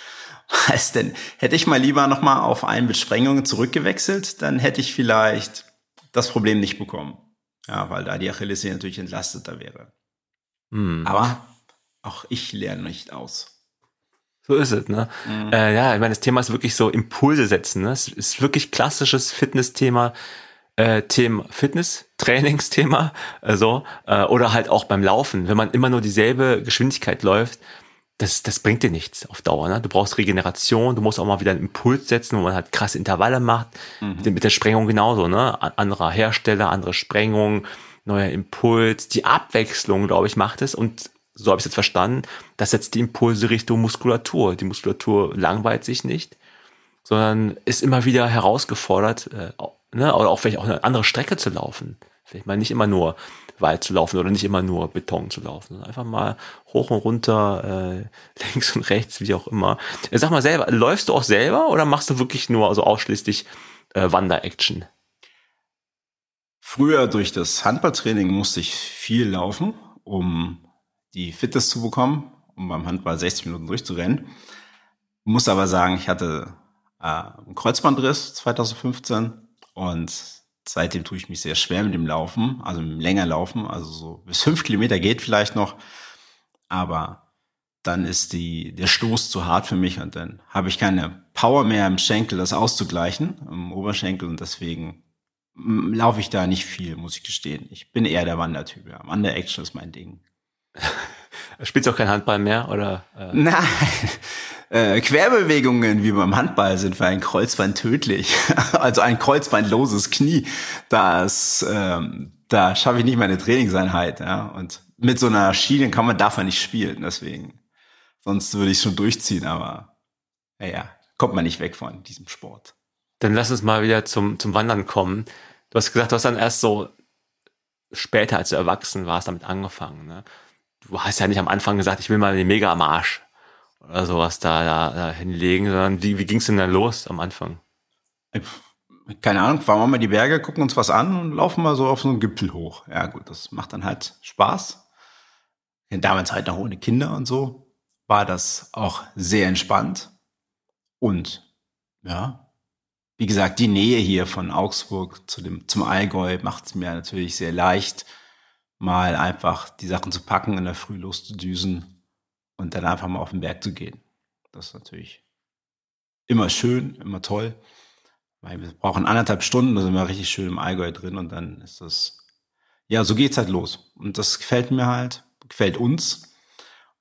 Heißt denn, hätte ich mal lieber nochmal auf einen mit Sprengungen zurückgewechselt, dann hätte ich vielleicht das Problem nicht bekommen. Ja, weil da die Achillessehne natürlich entlasteter wäre. Hm. Aber auch ich lerne nicht aus. So ist es, ne? Mhm. Äh, ja, ich meine, das Thema ist wirklich so Impulse setzen, ne? Es ist wirklich klassisches Fitness-Thema, äh, Thema Fitness, Trainingsthema, äh, so, äh, oder halt auch beim Laufen. Wenn man immer nur dieselbe Geschwindigkeit läuft, das, das bringt dir nichts auf Dauer. Ne? Du brauchst Regeneration, du musst auch mal wieder einen Impuls setzen, wo man halt krasse Intervalle macht. Mhm. Mit, mit der Sprengung genauso, ne? Anderer Hersteller, andere Sprengung, neuer Impuls. Die Abwechslung, glaube ich, macht es. Und so habe ich es jetzt verstanden, das setzt die Impulse Richtung Muskulatur. Die Muskulatur langweilt sich nicht, sondern ist immer wieder herausgefordert, äh, ne, oder auch vielleicht auch eine andere Strecke zu laufen. Vielleicht mal nicht immer nur weit zu laufen oder nicht immer nur Beton zu laufen, einfach mal hoch und runter, äh, links und rechts, wie auch immer. Sag mal selber, läufst du auch selber oder machst du wirklich nur also ausschließlich äh, Wander-Action? Früher durch das Handballtraining musste ich viel laufen, um die Fitness zu bekommen, um beim Handball 60 Minuten durchzurennen. Muss aber sagen, ich hatte äh, einen Kreuzbandriss 2015 und seitdem tue ich mich sehr schwer mit dem Laufen, also mit dem länger Laufen, also so bis fünf Kilometer geht vielleicht noch, aber dann ist die, der Stoß zu hart für mich und dann habe ich keine Power mehr im Schenkel, das auszugleichen, im Oberschenkel und deswegen laufe ich da nicht viel, muss ich gestehen. Ich bin eher der Wandertyp. Ja. Wander-Action ist mein Ding. Spielst du auch kein Handball mehr oder? Äh? Nein. Äh, Querbewegungen wie beim Handball sind für ein Kreuzband tödlich. also ein kreuzbandloses Knie. Das, ähm, da schaffe ich nicht meine Trainingseinheit. Ja? Und mit so einer Schiene kann man davon nicht spielen. Deswegen. Sonst würde ich schon durchziehen, aber naja, kommt man nicht weg von diesem Sport. Dann lass uns mal wieder zum, zum Wandern kommen. Du hast gesagt, du hast dann erst so später, als du erwachsen warst, damit angefangen. Ne? du hast ja nicht am Anfang gesagt, ich will mal den Mega am Arsch oder sowas da, da, da hinlegen, sondern wie, wie ging es denn da los am Anfang? Keine Ahnung, fahren wir mal die Berge, gucken uns was an und laufen mal so auf so einen Gipfel hoch. Ja gut, das macht dann halt Spaß. Damals halt noch ohne Kinder und so war das auch sehr entspannt. Und ja, wie gesagt, die Nähe hier von Augsburg zu dem, zum Allgäu macht es mir natürlich sehr leicht, mal einfach die Sachen zu packen, in der Früh loszudüsen und dann einfach mal auf den Berg zu gehen. Das ist natürlich immer schön, immer toll. Weil wir brauchen anderthalb Stunden, da sind wir richtig schön im Allgäu drin und dann ist das, ja, so geht's halt los. Und das gefällt mir halt, gefällt uns.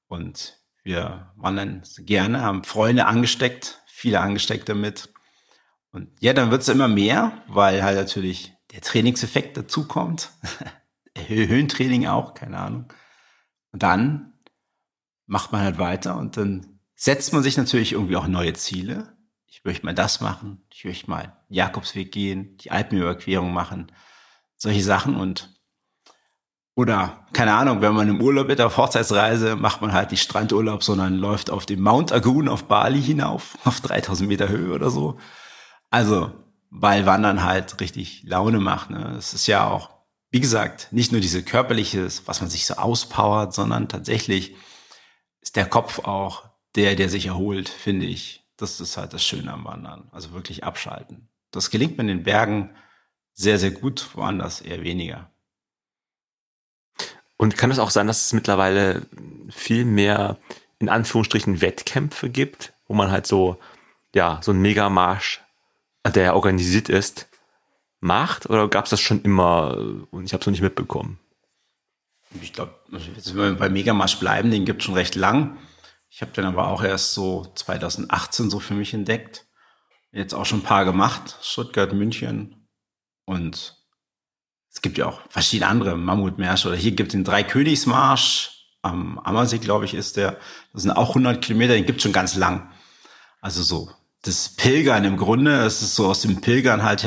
Und wir wandern gerne, haben Freunde angesteckt, viele angesteckt damit. Und ja, dann wird's immer mehr, weil halt natürlich der Trainingseffekt dazukommt. Höhentraining auch, keine Ahnung. Und dann macht man halt weiter und dann setzt man sich natürlich irgendwie auch neue Ziele. Ich möchte mal das machen, ich möchte mal Jakobsweg gehen, die Alpenüberquerung machen, solche Sachen und oder, keine Ahnung, wenn man im Urlaub ist, auf Hochzeitsreise, macht man halt nicht Strandurlaub, sondern läuft auf dem Mount Agun auf Bali hinauf, auf 3000 Meter Höhe oder so. Also, weil Wandern halt richtig Laune macht. Ne? Es ist ja auch, wie gesagt, nicht nur diese körperliche, was man sich so auspowert, sondern tatsächlich ist der Kopf auch der, der sich erholt, finde ich. Das ist halt das Schöne am Wandern. Also wirklich abschalten. Das gelingt mir in den Bergen sehr, sehr gut, woanders eher weniger. Und kann es auch sein, dass es mittlerweile viel mehr in Anführungsstrichen Wettkämpfe gibt, wo man halt so, ja, so einen Megamarsch, der organisiert ist, macht? Oder gab es das schon immer und ich habe es noch nicht mitbekommen? Ich glaube, wenn wir bei Megamarsch bleiben, den gibt es schon recht lang. Ich habe den aber auch erst so 2018 so für mich entdeckt. Jetzt auch schon ein paar gemacht, Stuttgart, München und es gibt ja auch verschiedene andere Mammutmärsche. Oder hier gibt es den Dreikönigsmarsch am Ammersee, glaube ich, ist der. Das sind auch 100 Kilometer, den gibt es schon ganz lang. Also so das Pilgern im Grunde, es ist so aus dem Pilgern halt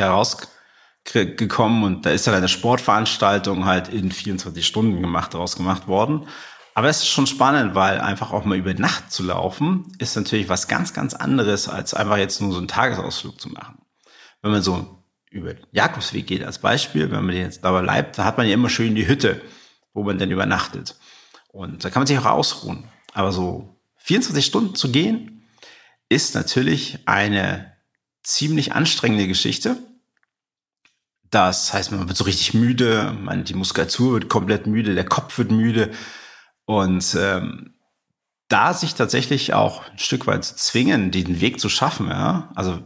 herausgekommen und da ist dann eine Sportveranstaltung halt in 24 Stunden gemacht, rausgemacht worden. Aber es ist schon spannend, weil einfach auch mal über Nacht zu laufen, ist natürlich was ganz, ganz anderes, als einfach jetzt nur so einen Tagesausflug zu machen. Wenn man so über den Jakobsweg geht als Beispiel, wenn man jetzt dabei bleibt, da hat man ja immer schön die Hütte, wo man dann übernachtet. Und da kann man sich auch ausruhen. Aber so 24 Stunden zu gehen, ist natürlich eine ziemlich anstrengende Geschichte. Das heißt, man wird so richtig müde, man, die Muskulatur wird komplett müde, der Kopf wird müde. Und ähm, da sich tatsächlich auch ein Stück weit zu zwingen, diesen Weg zu schaffen, ja, also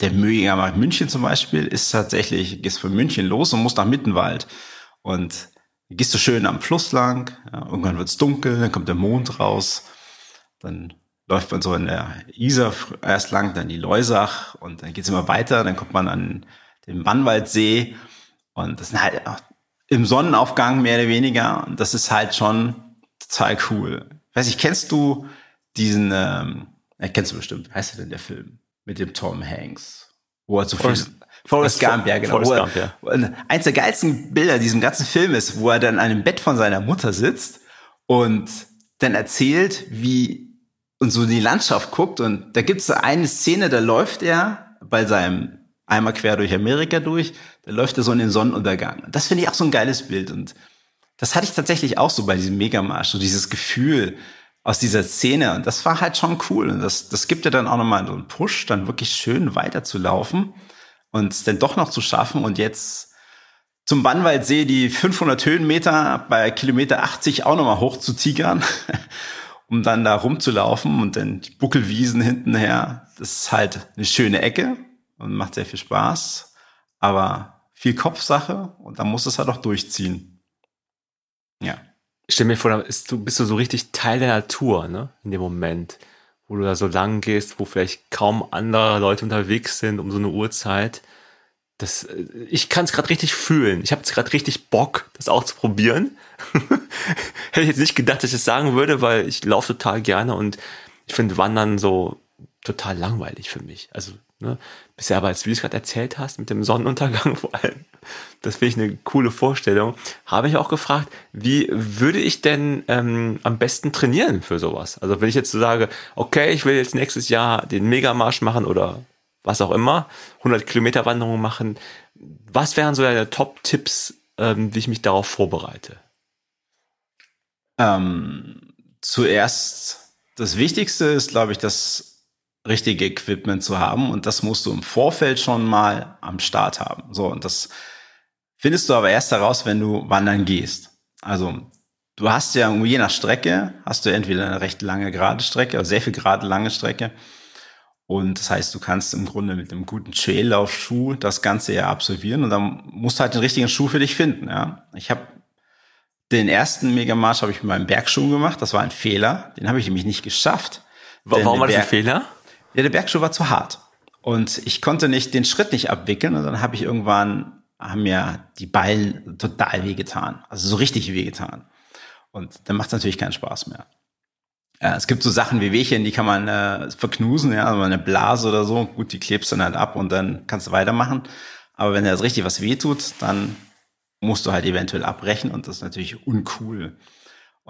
der Mühinger München zum Beispiel ist tatsächlich, gehst von München los und musst nach Mittenwald. Und gehst du schön am Fluss lang, ja, irgendwann wird's dunkel, dann kommt der Mond raus, dann läuft man so in der Isar erst lang, dann die Leusach und dann geht's immer weiter, dann kommt man an den Bannwaldsee und das ist halt im Sonnenaufgang mehr oder weniger und das ist halt schon total cool. weiß ich, kennst du diesen, ähm, kennst du bestimmt, wie heißt denn der Film? mit dem Tom Hanks. Wo er so viel. Forrest Gump, ja, genau. Forrest Gump, ja. Eins der geilsten Bilder diesem ganzen Film ist, wo er dann an einem Bett von seiner Mutter sitzt und dann erzählt, wie und so die Landschaft guckt und da gibt es eine Szene, da läuft er bei seinem einmal quer durch Amerika durch, da läuft er so in den Sonnenuntergang. Das finde ich auch so ein geiles Bild und das hatte ich tatsächlich auch so bei diesem Megamarsch, so dieses Gefühl, aus dieser Szene. Und das war halt schon cool. Und das, das gibt ja dann auch nochmal so einen Push, dann wirklich schön weiterzulaufen und es dann doch noch zu schaffen und jetzt zum Bannwaldsee die 500 Höhenmeter bei Kilometer 80 auch nochmal hoch zu tigern, um dann da rumzulaufen und dann die Buckelwiesen hintenher. Das ist halt eine schöne Ecke und macht sehr viel Spaß, aber viel Kopfsache und dann muss es halt auch durchziehen. Ja. Ich stell mir vor, da bist du, bist du so richtig Teil der Natur, ne? In dem Moment, wo du da so lang gehst, wo vielleicht kaum andere Leute unterwegs sind um so eine Uhrzeit. Das, äh, ich kann es gerade richtig fühlen. Ich habe jetzt gerade richtig Bock, das auch zu probieren. Hätte ich jetzt nicht gedacht, dass ich das sagen würde, weil ich laufe total gerne und ich finde Wandern so total langweilig für mich. Also Ne? Bisher aber, als du es gerade erzählt hast, mit dem Sonnenuntergang vor allem, das finde ich eine coole Vorstellung, habe ich auch gefragt, wie würde ich denn ähm, am besten trainieren für sowas? Also wenn ich jetzt so sage, okay, ich will jetzt nächstes Jahr den Megamarsch machen oder was auch immer, 100 Kilometer Wanderung machen, was wären so deine Top-Tipps, ähm, wie ich mich darauf vorbereite? Ähm, zuerst, das Wichtigste ist, glaube ich, dass richtige Equipment zu haben und das musst du im Vorfeld schon mal am Start haben. So, und das findest du aber erst heraus, wenn du wandern gehst. Also du hast ja je nach Strecke, hast du entweder eine recht lange gerade Strecke, oder sehr viel gerade lange Strecke. Und das heißt, du kannst im Grunde mit einem guten Traillaufschuh das Ganze ja absolvieren und dann musst du halt den richtigen Schuh für dich finden. Ja, ich habe den ersten Megamarsch habe ich mit meinem Bergschuh gemacht. Das war ein Fehler. Den habe ich nämlich nicht geschafft. Warum war das ein Fehler? Ja, der Bergschuh war zu hart. Und ich konnte nicht den Schritt nicht abwickeln und dann habe ich irgendwann, haben mir die Ballen total wehgetan. Also so richtig wehgetan. Und dann macht es natürlich keinen Spaß mehr. Ja, es gibt so Sachen wie Wehchen, die kann man äh, verknusen, ja, also eine Blase oder so. Gut, die klebst dann halt ab und dann kannst du weitermachen. Aber wenn da richtig was wehtut, dann musst du halt eventuell abbrechen und das ist natürlich uncool.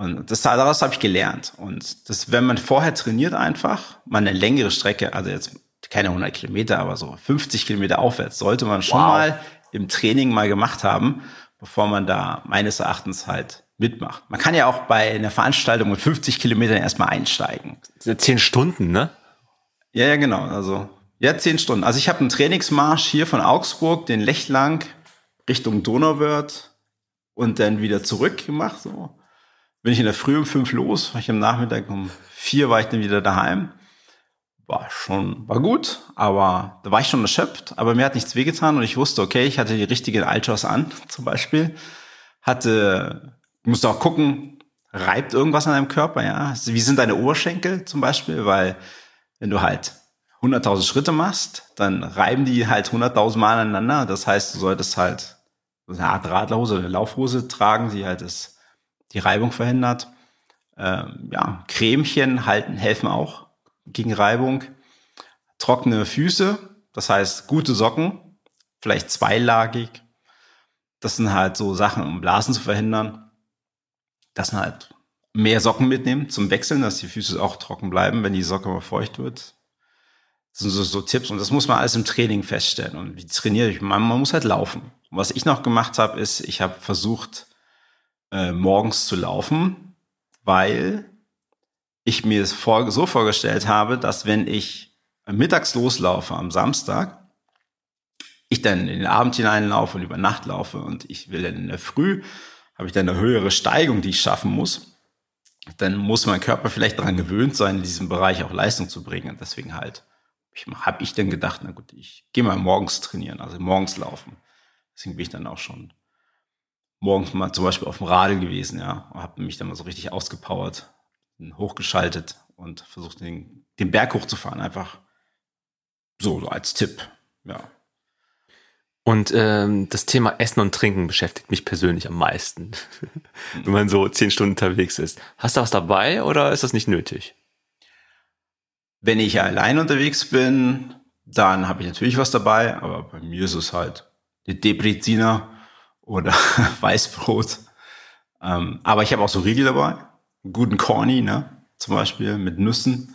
Und das, daraus habe ich gelernt. Und das, wenn man vorher trainiert einfach, man eine längere Strecke, also jetzt keine 100 Kilometer, aber so 50 Kilometer aufwärts, sollte man schon wow. mal im Training mal gemacht haben, bevor man da meines Erachtens halt mitmacht. Man kann ja auch bei einer Veranstaltung mit 50 Kilometern erstmal einsteigen. Zehn Stunden, ne? Ja, ja, genau. Also, ja, zehn Stunden. Also ich habe einen Trainingsmarsch hier von Augsburg, den Lech lang, Richtung Donauwörth und dann wieder zurück gemacht, so bin ich in der Früh um fünf los, war ich am Nachmittag um vier war ich dann wieder daheim. War schon, war gut, aber da war ich schon erschöpft, aber mir hat nichts wehgetan und ich wusste, okay, ich hatte die richtigen Alters an, zum Beispiel. Hatte, musste auch gucken, reibt irgendwas an deinem Körper, ja? Wie sind deine Oberschenkel zum Beispiel? Weil, wenn du halt 100.000 Schritte machst, dann reiben die halt 100.000 Mal aneinander. Das heißt, du solltest halt eine Art Radlerhose, eine Laufhose tragen, die halt das die Reibung verhindert. Ähm, ja, Cremchen halten, helfen auch gegen Reibung. Trockene Füße, das heißt gute Socken, vielleicht zweilagig. Das sind halt so Sachen, um Blasen zu verhindern. Das sind halt mehr Socken mitnehmen zum Wechseln, dass die Füße auch trocken bleiben, wenn die Socke mal feucht wird. Das sind so, so Tipps und das muss man alles im Training feststellen. Und wie trainiere ich? Man, man muss halt laufen. Und was ich noch gemacht habe, ist, ich habe versucht, äh, morgens zu laufen, weil ich mir es vor, so vorgestellt habe, dass wenn ich mittags loslaufe am Samstag, ich dann in den Abend hineinlaufe und über Nacht laufe und ich will dann in der Früh, habe ich dann eine höhere Steigung, die ich schaffen muss, dann muss mein Körper vielleicht daran gewöhnt sein, in diesem Bereich auch Leistung zu bringen. Und deswegen halt habe ich dann gedacht, na gut, ich gehe mal morgens trainieren, also morgens laufen. Deswegen bin ich dann auch schon morgens mal zum Beispiel auf dem Radl gewesen, ja, habe mich dann mal so richtig ausgepowert, hochgeschaltet und versucht, den, den Berg hochzufahren, einfach so, so als Tipp, ja. Und ähm, das Thema Essen und Trinken beschäftigt mich persönlich am meisten, wenn man so zehn Stunden unterwegs ist. Hast du was dabei oder ist das nicht nötig? Wenn ich allein unterwegs bin, dann habe ich natürlich was dabei, aber bei mir ist es halt die Debreziner oder Weißbrot. Ähm, aber ich habe auch so Riegel dabei. Guten Corny, ne? Zum Beispiel mit Nüssen.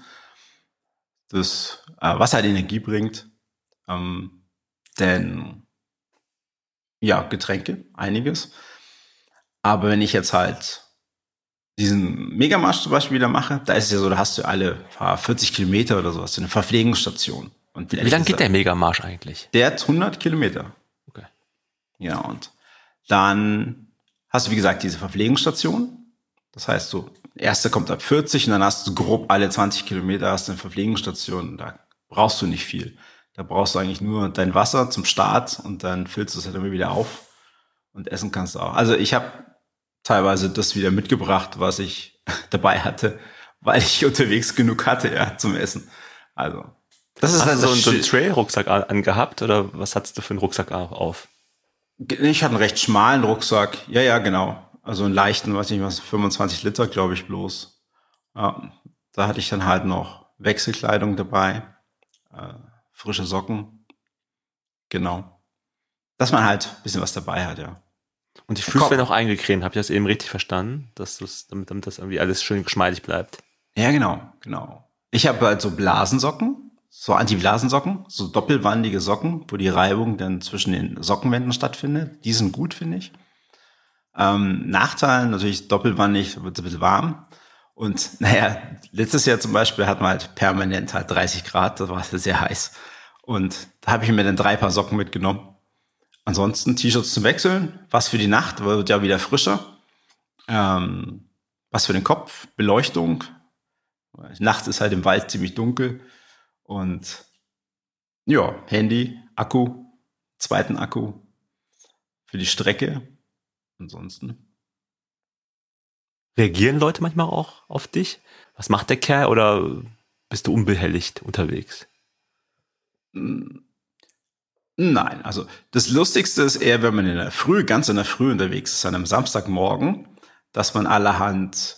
Das, äh, was halt Energie bringt. Ähm, denn, ja, Getränke, einiges. Aber wenn ich jetzt halt diesen Megamarsch zum Beispiel wieder mache, da ist es ja so, da hast du alle 40 Kilometer oder so, hast du eine Verpflegungsstation. Und Wie lang geht der Megamarsch eigentlich? Der hat 100 Kilometer. Okay. Ja, und dann hast du, wie gesagt, diese Verpflegungsstation. Das heißt, so, erste kommt ab 40 und dann hast du grob alle 20 Kilometer hast du eine Verpflegungsstation. Da brauchst du nicht viel. Da brauchst du eigentlich nur dein Wasser zum Start und dann füllst du es halt immer wieder auf und essen kannst du auch. Also ich habe teilweise das wieder mitgebracht, was ich dabei hatte, weil ich unterwegs genug hatte, ja, zum Essen. Also, das ist halt so ein, so ein Trail-Rucksack angehabt oder was hattest du für einen Rucksack auf? Ich hatte einen recht schmalen Rucksack. Ja, ja, genau. Also einen leichten, weiß nicht was, 25 Liter, glaube ich, bloß. Ja, da hatte ich dann halt noch Wechselkleidung dabei, äh, frische Socken. Genau. Dass man halt ein bisschen was dabei hat, ja. Und die Füße werden auch eingecremt. Habe ich das eben richtig verstanden? Dass das, damit, damit das irgendwie alles schön geschmeidig bleibt. Ja, genau, genau. Ich habe halt so Blasensocken so Anti-Blasensocken, so doppelwandige Socken, wo die Reibung dann zwischen den Sockenwänden stattfindet. Die sind gut, finde ich. Ähm, Nachteil natürlich doppelwandig, wird es ein bisschen warm. Und naja, letztes Jahr zum Beispiel hat man halt permanent halt 30 Grad, das war sehr heiß. Und da habe ich mir dann drei Paar Socken mitgenommen. Ansonsten T-Shirts zum Wechseln, was für die Nacht, wird ja wieder frischer. Ähm, was für den Kopf, Beleuchtung. Nacht ist halt im Wald ziemlich dunkel. Und ja, Handy, Akku, zweiten Akku für die Strecke. Ansonsten. Reagieren Leute manchmal auch auf dich? Was macht der Kerl oder bist du unbehelligt unterwegs? Hm. Nein, also das Lustigste ist eher, wenn man in der Früh, ganz in der Früh unterwegs ist, an einem Samstagmorgen, dass man allerhand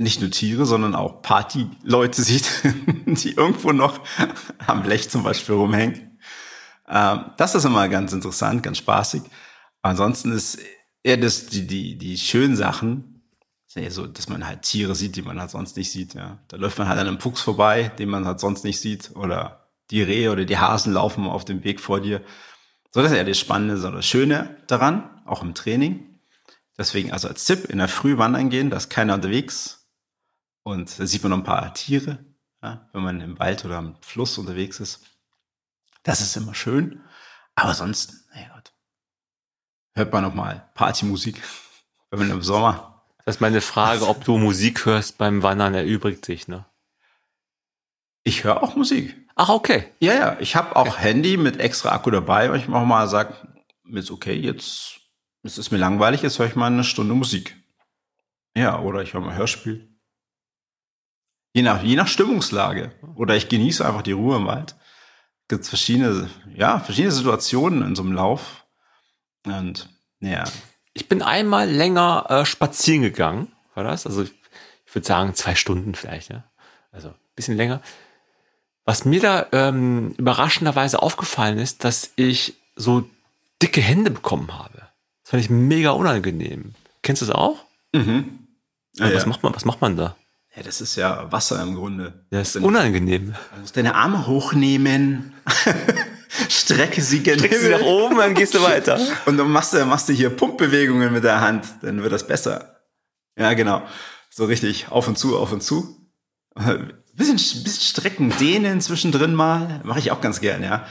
nicht nur Tiere, sondern auch Partyleute sieht, die irgendwo noch am Blech zum Beispiel rumhängen. Ähm, das ist immer ganz interessant, ganz spaßig. Ansonsten ist eher das, die, die, die schönen Sachen, so, dass man halt Tiere sieht, die man halt sonst nicht sieht. Ja. Da läuft man halt an einem Fuchs vorbei, den man halt sonst nicht sieht. Oder die Rehe oder die Hasen laufen auf dem Weg vor dir. So, das ist ja das Spannende, so das Schöne daran, auch im Training. Deswegen also als Tipp, in der Früh wandern gehen, da ist keiner unterwegs, und da sieht man noch ein paar Tiere, ja, wenn man im Wald oder am Fluss unterwegs ist. Das ist immer schön. Aber sonst, naja Gott, hört man noch mal Partymusik, wenn man im Sommer. Das ist meine Frage, ob du Musik hörst beim Wandern, erübrigt sich, ne? Ich höre auch Musik. Ach, okay. Ja, ja. Ich habe auch okay. Handy mit extra Akku dabei, weil ich auch mal sage, ist okay, jetzt ist es mir langweilig, jetzt höre ich mal eine Stunde Musik. Ja, oder ich höre mal Hörspiel. Je nach, je nach Stimmungslage. Oder ich genieße einfach die Ruhe im Wald. Gibt verschiedene, ja, verschiedene Situationen in so einem Lauf. Und, ja. Ich bin einmal länger äh, spazieren gegangen, war das? Also, ich, ich würde sagen, zwei Stunden vielleicht, ja. Also, ein bisschen länger. Was mir da ähm, überraschenderweise aufgefallen ist, dass ich so dicke Hände bekommen habe. Das fand ich mega unangenehm. Kennst du das auch? Mhm. Ja, was, ja. macht man, was macht man da? Ja, das ist ja Wasser im Grunde. Das ist unangenehm. Du musst deine Arme hochnehmen, strecke sie gerne. Strecke sie nach oben, dann gehst du weiter. Und dann machst du, machst du hier Pumpbewegungen mit der Hand, dann wird das besser. Ja, genau. So richtig auf und zu, auf und zu. Bisschen, bisschen strecken, dehnen zwischendrin mal. Mache ich auch ganz gern, ja.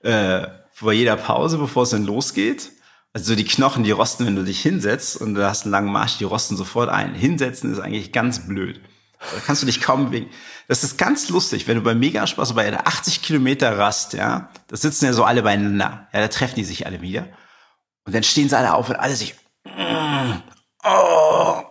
Äh, vor jeder Pause, bevor es dann losgeht. Also die Knochen, die rosten, wenn du dich hinsetzt und du hast einen langen Marsch, die rosten sofort ein. Hinsetzen ist eigentlich ganz blöd. Da kannst du dich kaum bewegen. Das ist ganz lustig, wenn du beim Megaspaß bei der 80 Kilometer Rast, ja, da sitzen ja so alle beieinander. Ja, da treffen die sich alle wieder. Und dann stehen sie alle auf und alle sich, mm, oh,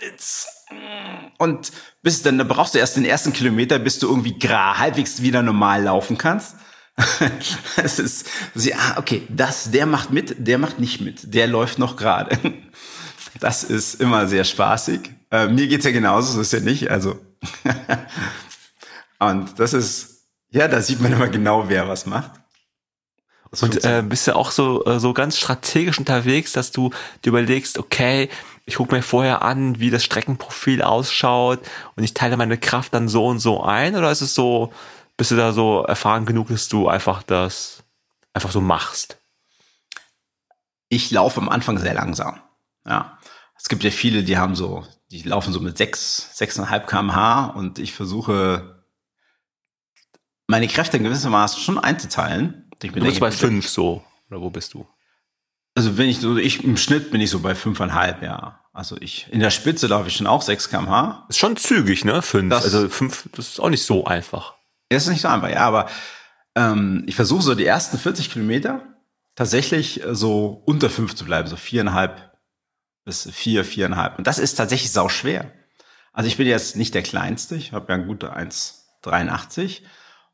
it's, mm. und bis dann, da brauchst du erst den ersten Kilometer, bis du irgendwie gra, halbwegs wieder normal laufen kannst. es ist, sie, ah, okay, das, der macht mit, der macht nicht mit, der läuft noch gerade. Das ist immer sehr spaßig. Äh, mir geht's ja genauso, so ist ja nicht. Also und das ist, ja, da sieht man immer genau, wer was macht. Das und äh, bist du auch so äh, so ganz strategisch unterwegs, dass du dir überlegst, okay, ich gucke mir vorher an, wie das Streckenprofil ausschaut und ich teile meine Kraft dann so und so ein, oder ist es so, bist du da so erfahren genug, dass du einfach das einfach so machst? Ich laufe am Anfang sehr langsam. Ja, es gibt ja viele, die haben so die laufen so mit sechs, sechseinhalb kmh und ich versuche meine Kräfte in gewissermaßen schon einzuteilen. Ich bin du bist bei fünf so, oder wo bist du? Also wenn ich so, ich im Schnitt bin ich so bei fünfeinhalb, ja. Also ich, in der Spitze laufe ich schon auch sechs kmh. Ist schon zügig, ne? Fünf. Das, also fünf, das ist auch nicht so einfach. Ist nicht so einfach, ja, aber ähm, ich versuche so die ersten 40 Kilometer tatsächlich so unter fünf zu bleiben, so viereinhalb bis vier, viereinhalb. Und das ist tatsächlich sau schwer. Also ich bin jetzt nicht der Kleinste, ich habe ja eine gute 1,83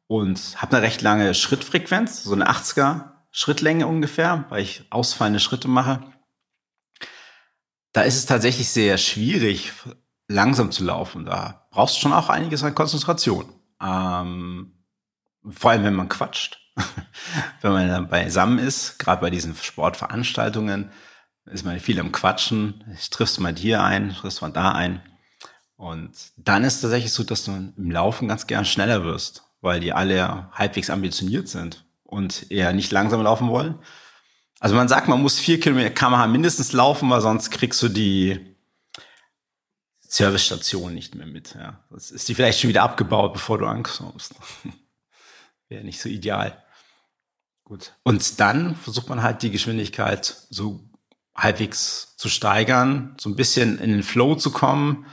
und habe eine recht lange Schrittfrequenz, so eine 80er Schrittlänge ungefähr, weil ich ausfallende Schritte mache. Da ist es tatsächlich sehr schwierig, langsam zu laufen. Da brauchst du schon auch einiges an Konzentration. Ähm, vor allem, wenn man quatscht. wenn man dann beisammen ist, gerade bei diesen Sportveranstaltungen, ist man viel am Quatschen, triffst mal hier ein, triffst mal da ein. Und dann ist es tatsächlich so, dass du im Laufen ganz gern schneller wirst, weil die alle halbwegs ambitioniert sind und eher nicht langsam laufen wollen. Also man sagt, man muss vier Kilometer kmh mindestens laufen, weil sonst kriegst du die Servicestation nicht mehr mit. Ja. Das ist die vielleicht schon wieder abgebaut, bevor du ankommst. Wäre nicht so ideal. Gut. Und dann versucht man halt die Geschwindigkeit so halbwegs zu steigern, so ein bisschen in den Flow zu kommen,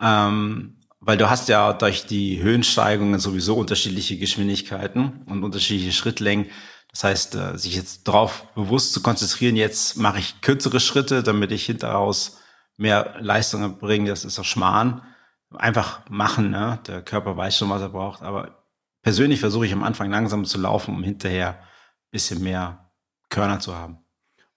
ähm, weil du hast ja durch die Höhensteigungen sowieso unterschiedliche Geschwindigkeiten und unterschiedliche Schrittlängen. Das heißt, äh, sich jetzt darauf bewusst zu konzentrieren, jetzt mache ich kürzere Schritte, damit ich hinteraus mehr Leistung erbringe, das ist doch Schmarrn. Einfach machen, ne? Der Körper weiß schon, was er braucht, aber persönlich versuche ich am Anfang langsam zu laufen, um hinterher bisschen mehr Körner zu haben.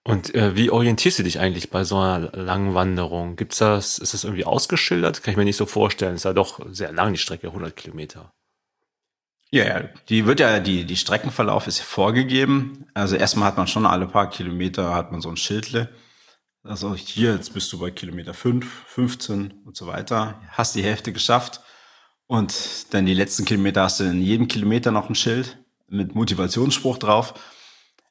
Und äh, wie orientierst du dich eigentlich bei so einer langen Wanderung? Gibt's das, ist das irgendwie ausgeschildert? Kann ich mir nicht so vorstellen. Ist ja doch sehr lang, die Strecke, 100 Kilometer. Ja, ja, die wird ja, die, die Streckenverlauf ist vorgegeben. Also erstmal hat man schon alle paar Kilometer hat man so ein Schildle. Also hier, jetzt bist du bei Kilometer 5, 15 und so weiter. Hast die Hälfte geschafft. Und dann die letzten Kilometer hast du in jedem Kilometer noch ein Schild mit Motivationsspruch drauf.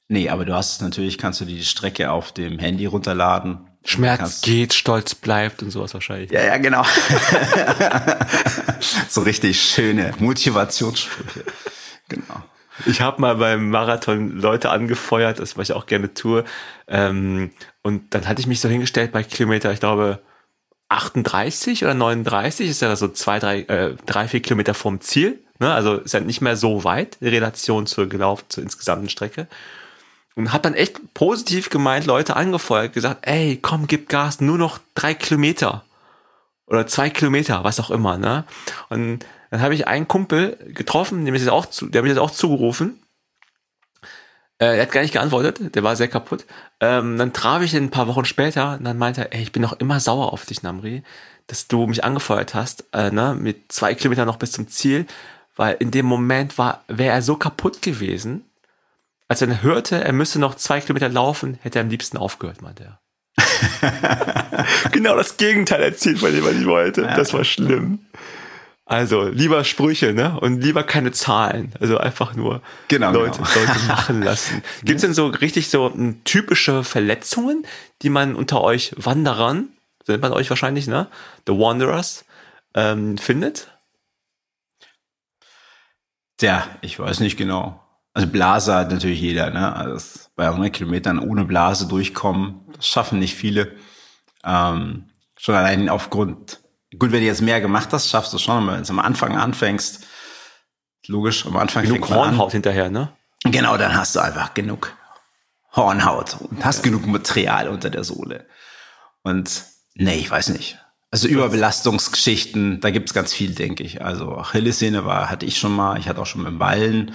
Nee, aber du hast natürlich, kannst du die Strecke auf dem Handy runterladen. Schmerz geht, Stolz bleibt und sowas wahrscheinlich. Ja, ja, genau. so richtig schöne Motivationssprüche. Genau. Ich habe mal beim Marathon Leute angefeuert, das was ich auch gerne tue. Ähm, und dann hatte ich mich so hingestellt bei Kilometer, ich glaube 38 oder 39, ist ja so zwei, drei, äh, drei, vier Kilometer vom Ziel. Ne? Also ist ja nicht mehr so weit in Relation zur gelaufen, zur insgesamten Strecke. Und hat dann echt positiv gemeint, Leute angefeuert, gesagt, ey, komm, gib Gas, nur noch drei Kilometer. Oder zwei Kilometer, was auch immer, ne? Und dann habe ich einen Kumpel getroffen, dem ist auch zu, der hat mir das auch zugerufen. Äh, er hat gar nicht geantwortet, der war sehr kaputt. Ähm, dann traf ich ihn ein paar Wochen später und dann meinte er, ey, ich bin noch immer sauer auf dich, Namri, dass du mich angefeuert hast, äh, ne, mit zwei Kilometern noch bis zum Ziel weil in dem Moment war, wäre er so kaputt gewesen, als er hörte, er müsste noch zwei Kilometer laufen, hätte er am liebsten aufgehört, meinte er. genau das Gegenteil erzielt von dem, was ich wollte. Ja. Das war schlimm. Also lieber Sprüche, ne? Und lieber keine Zahlen. Also einfach nur genau, Leute, genau. Leute machen lassen. Gibt es denn so richtig so typische Verletzungen, die man unter euch Wanderern, nennt man euch wahrscheinlich, ne? The Wanderers, ähm, findet? Tja, ich weiß nicht genau. Also Blase hat natürlich jeder, ne? Also bei 100 Kilometern ohne Blase durchkommen, das schaffen nicht viele. Ähm, schon allein aufgrund, gut, wenn du jetzt mehr gemacht hast, schaffst du schon, aber wenn du am Anfang anfängst, logisch, am Anfang genug Hornhaut hinterher, ne? Genau, dann hast du einfach genug Hornhaut und hast ja. genug Material unter der Sohle. Und nee, ich weiß nicht. Also Überbelastungsgeschichten, da gibt's ganz viel, denke ich. Also Achillessehne war, hatte ich schon mal, ich hatte auch schon mit dem Ballen,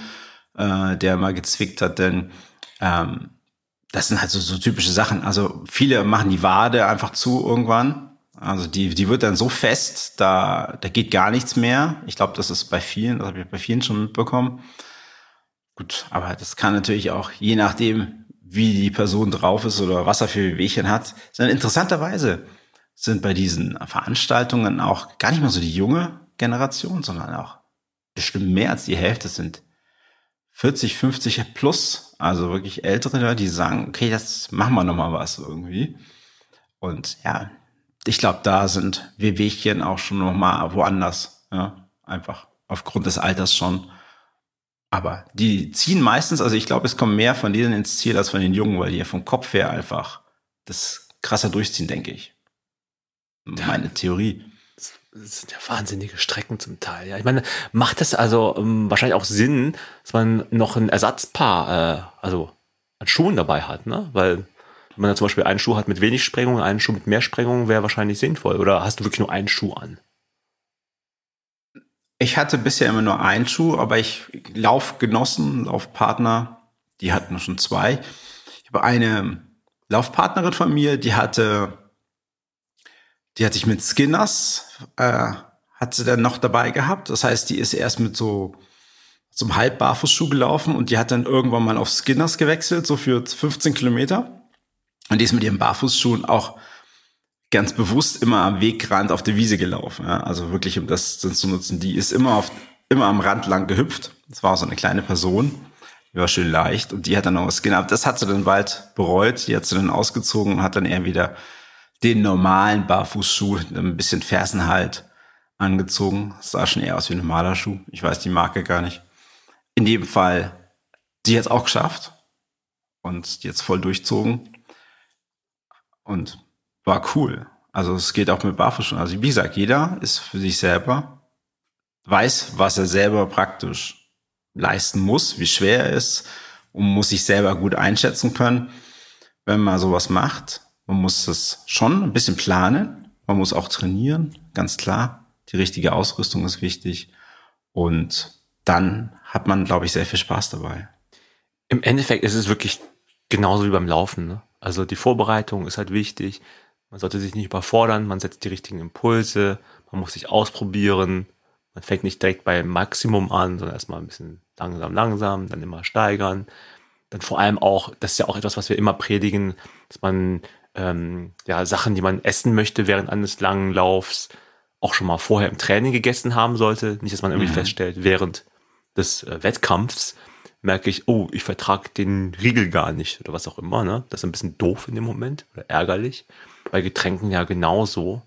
äh, der mal gezwickt hat, denn ähm, das sind halt so, so typische Sachen. Also viele machen die Wade einfach zu irgendwann. Also die, die wird dann so fest, da, da geht gar nichts mehr. Ich glaube, das ist bei vielen, das habe ich bei vielen schon mitbekommen. Gut, aber das kann natürlich auch, je nachdem, wie die Person drauf ist oder was er für Wehchen hat, sind interessanterweise sind bei diesen Veranstaltungen auch gar nicht mehr so die junge Generation, sondern auch bestimmt mehr als die Hälfte sind 40, 50 plus, also wirklich ältere, die sagen, okay, das machen wir nochmal was irgendwie. Und ja, ich glaube, da sind Wehwehchen auch schon nochmal woanders, ja, einfach aufgrund des Alters schon. Aber die ziehen meistens, also ich glaube, es kommen mehr von denen ins Ziel als von den Jungen, weil die ja vom Kopf her einfach das krasser durchziehen, denke ich meine Theorie. Das sind ja wahnsinnige Strecken zum Teil. Ja, ich meine, macht das also ähm, wahrscheinlich auch Sinn, dass man noch ein Ersatzpaar, äh, also an Schuhen dabei hat, ne? Weil wenn man da zum Beispiel einen Schuh hat mit wenig Sprengung, einen Schuh mit mehr Sprengung, wäre wahrscheinlich sinnvoll. Oder hast du wirklich nur einen Schuh an? Ich hatte bisher immer nur einen Schuh, aber ich Laufgenossen, Laufpartner, die hatten schon zwei. Ich habe eine Laufpartnerin von mir, die hatte die hat sich mit Skinners, äh, hat sie dann noch dabei gehabt. Das heißt, die ist erst mit so zum Halbbarfußschuh gelaufen und die hat dann irgendwann mal auf Skinners gewechselt, so für 15 Kilometer. Und die ist mit ihren Barfußschuhen auch ganz bewusst immer am Wegrand auf der Wiese gelaufen. Ja? Also wirklich, um das zu nutzen. Die ist immer auf, immer am Rand lang gehüpft. Das war so eine kleine Person. Die war schön leicht und die hat dann noch Skinner. Das hat sie dann bald bereut. Die hat sie dann ausgezogen und hat dann eher wieder den normalen Barfußschuh, ein bisschen Fersenhalt angezogen. Das sah schon eher aus wie ein normaler Schuh. Ich weiß die Marke gar nicht. In jedem Fall, die hat es auch geschafft und jetzt voll durchzogen und war cool. Also es geht auch mit Barfußschuhen. Also wie gesagt, jeder ist für sich selber, weiß, was er selber praktisch leisten muss, wie schwer er ist und muss sich selber gut einschätzen können, wenn man sowas macht. Man muss das schon ein bisschen planen. Man muss auch trainieren, ganz klar. Die richtige Ausrüstung ist wichtig. Und dann hat man, glaube ich, sehr viel Spaß dabei. Im Endeffekt ist es wirklich genauso wie beim Laufen. Ne? Also die Vorbereitung ist halt wichtig. Man sollte sich nicht überfordern. Man setzt die richtigen Impulse. Man muss sich ausprobieren. Man fängt nicht direkt beim Maximum an, sondern erstmal ein bisschen langsam, langsam, dann immer steigern. Dann vor allem auch, das ist ja auch etwas, was wir immer predigen, dass man ähm, ja Sachen, die man essen möchte während eines langen Laufs, auch schon mal vorher im Training gegessen haben sollte. Nicht, dass man irgendwie mhm. feststellt, während des äh, Wettkampfs merke ich, oh, ich vertrage den Riegel gar nicht oder was auch immer. Ne? Das ist ein bisschen doof in dem Moment oder ärgerlich. Bei Getränken ja genauso.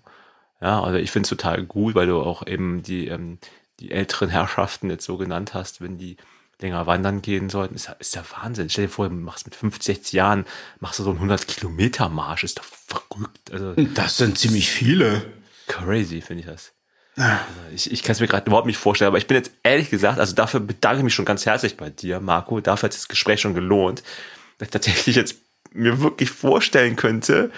Ja, also ich finde es total gut, weil du auch eben die, ähm, die älteren Herrschaften jetzt so genannt hast, wenn die länger wandern gehen sollten, ist ja, ist ja Wahnsinn. Stell dir vor, du machst mit 50, 60 Jahren, machst du so einen 100 Kilometer Marsch, ist doch verrückt. Also, das sind ziemlich viele. Crazy, finde ich das. Also ich ich kann es mir gerade überhaupt nicht vorstellen, aber ich bin jetzt ehrlich gesagt, also dafür bedanke ich mich schon ganz herzlich bei dir, Marco. Dafür hat das Gespräch schon gelohnt, dass ich tatsächlich jetzt mir wirklich vorstellen könnte,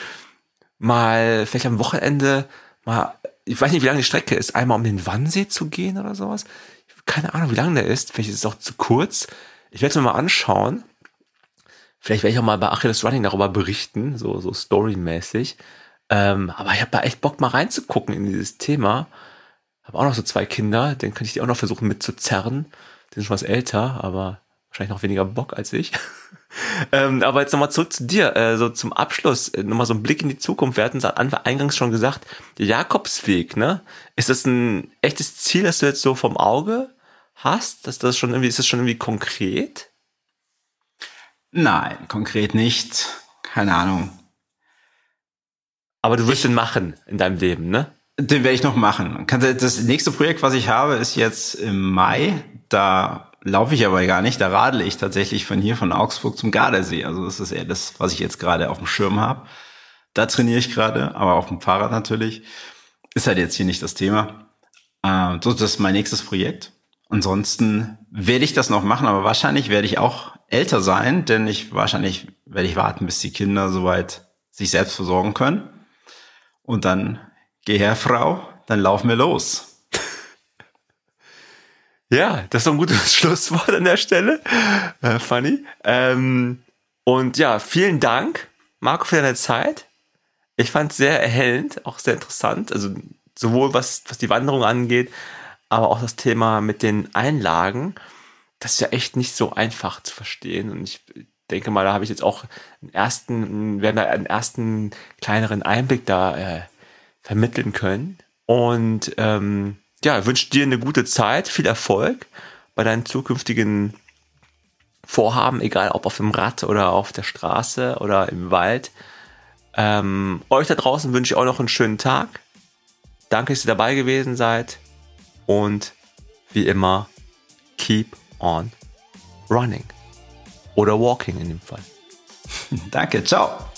mal vielleicht am Wochenende mal, ich weiß nicht, wie lange die Strecke ist, einmal um den Wannsee zu gehen oder sowas. Keine Ahnung, wie lang der ist. Vielleicht ist es auch zu kurz. Ich werde es mir mal anschauen. Vielleicht werde ich auch mal bei Achilles Running darüber berichten, so, so storymäßig. Ähm, aber ich habe da echt Bock mal reinzugucken in dieses Thema habe auch noch so zwei Kinder, den könnte ich die auch noch versuchen mitzuzerren. Die sind schon was älter, aber wahrscheinlich noch weniger Bock als ich. ähm, aber jetzt nochmal zurück zu dir, äh, so zum Abschluss, äh, nochmal so ein Blick in die Zukunft. Wir hatten es eingangs schon gesagt, der Jakobsweg, ne? Ist das ein echtes Ziel, das du jetzt so vom Auge hast? Dass das schon irgendwie, ist das schon irgendwie konkret? Nein, konkret nicht. Keine Ahnung. Aber du wirst ich, den machen in deinem Leben, ne? Den werde ich noch machen. Das nächste Projekt, was ich habe, ist jetzt im Mai. Da laufe ich aber gar nicht. Da radle ich tatsächlich von hier, von Augsburg zum Gardasee. Also das ist eher das, was ich jetzt gerade auf dem Schirm habe. Da trainiere ich gerade, aber auf dem Fahrrad natürlich. Ist halt jetzt hier nicht das Thema. Äh, das ist mein nächstes Projekt. Ansonsten werde ich das noch machen, aber wahrscheinlich werde ich auch älter sein, denn ich wahrscheinlich werde ich warten, bis die Kinder soweit sich selbst versorgen können. Und dann Geh her, Frau, dann laufen wir los. Ja, das ist doch ein gutes Schlusswort an der Stelle. Äh, funny. Ähm, und ja, vielen Dank, Marco, für deine Zeit. Ich fand es sehr erhellend, auch sehr interessant. Also sowohl was, was die Wanderung angeht, aber auch das Thema mit den Einlagen. Das ist ja echt nicht so einfach zu verstehen. Und ich denke mal, da habe ich jetzt auch einen ersten, werden da einen ersten kleineren Einblick da äh, vermitteln können. Und ähm, ja, wünsche dir eine gute Zeit, viel Erfolg bei deinen zukünftigen Vorhaben, egal ob auf dem Rad oder auf der Straße oder im Wald. Ähm, euch da draußen wünsche ich auch noch einen schönen Tag. Danke, dass ihr dabei gewesen seid. Und wie immer, keep on running. Oder walking in dem Fall. Danke, ciao.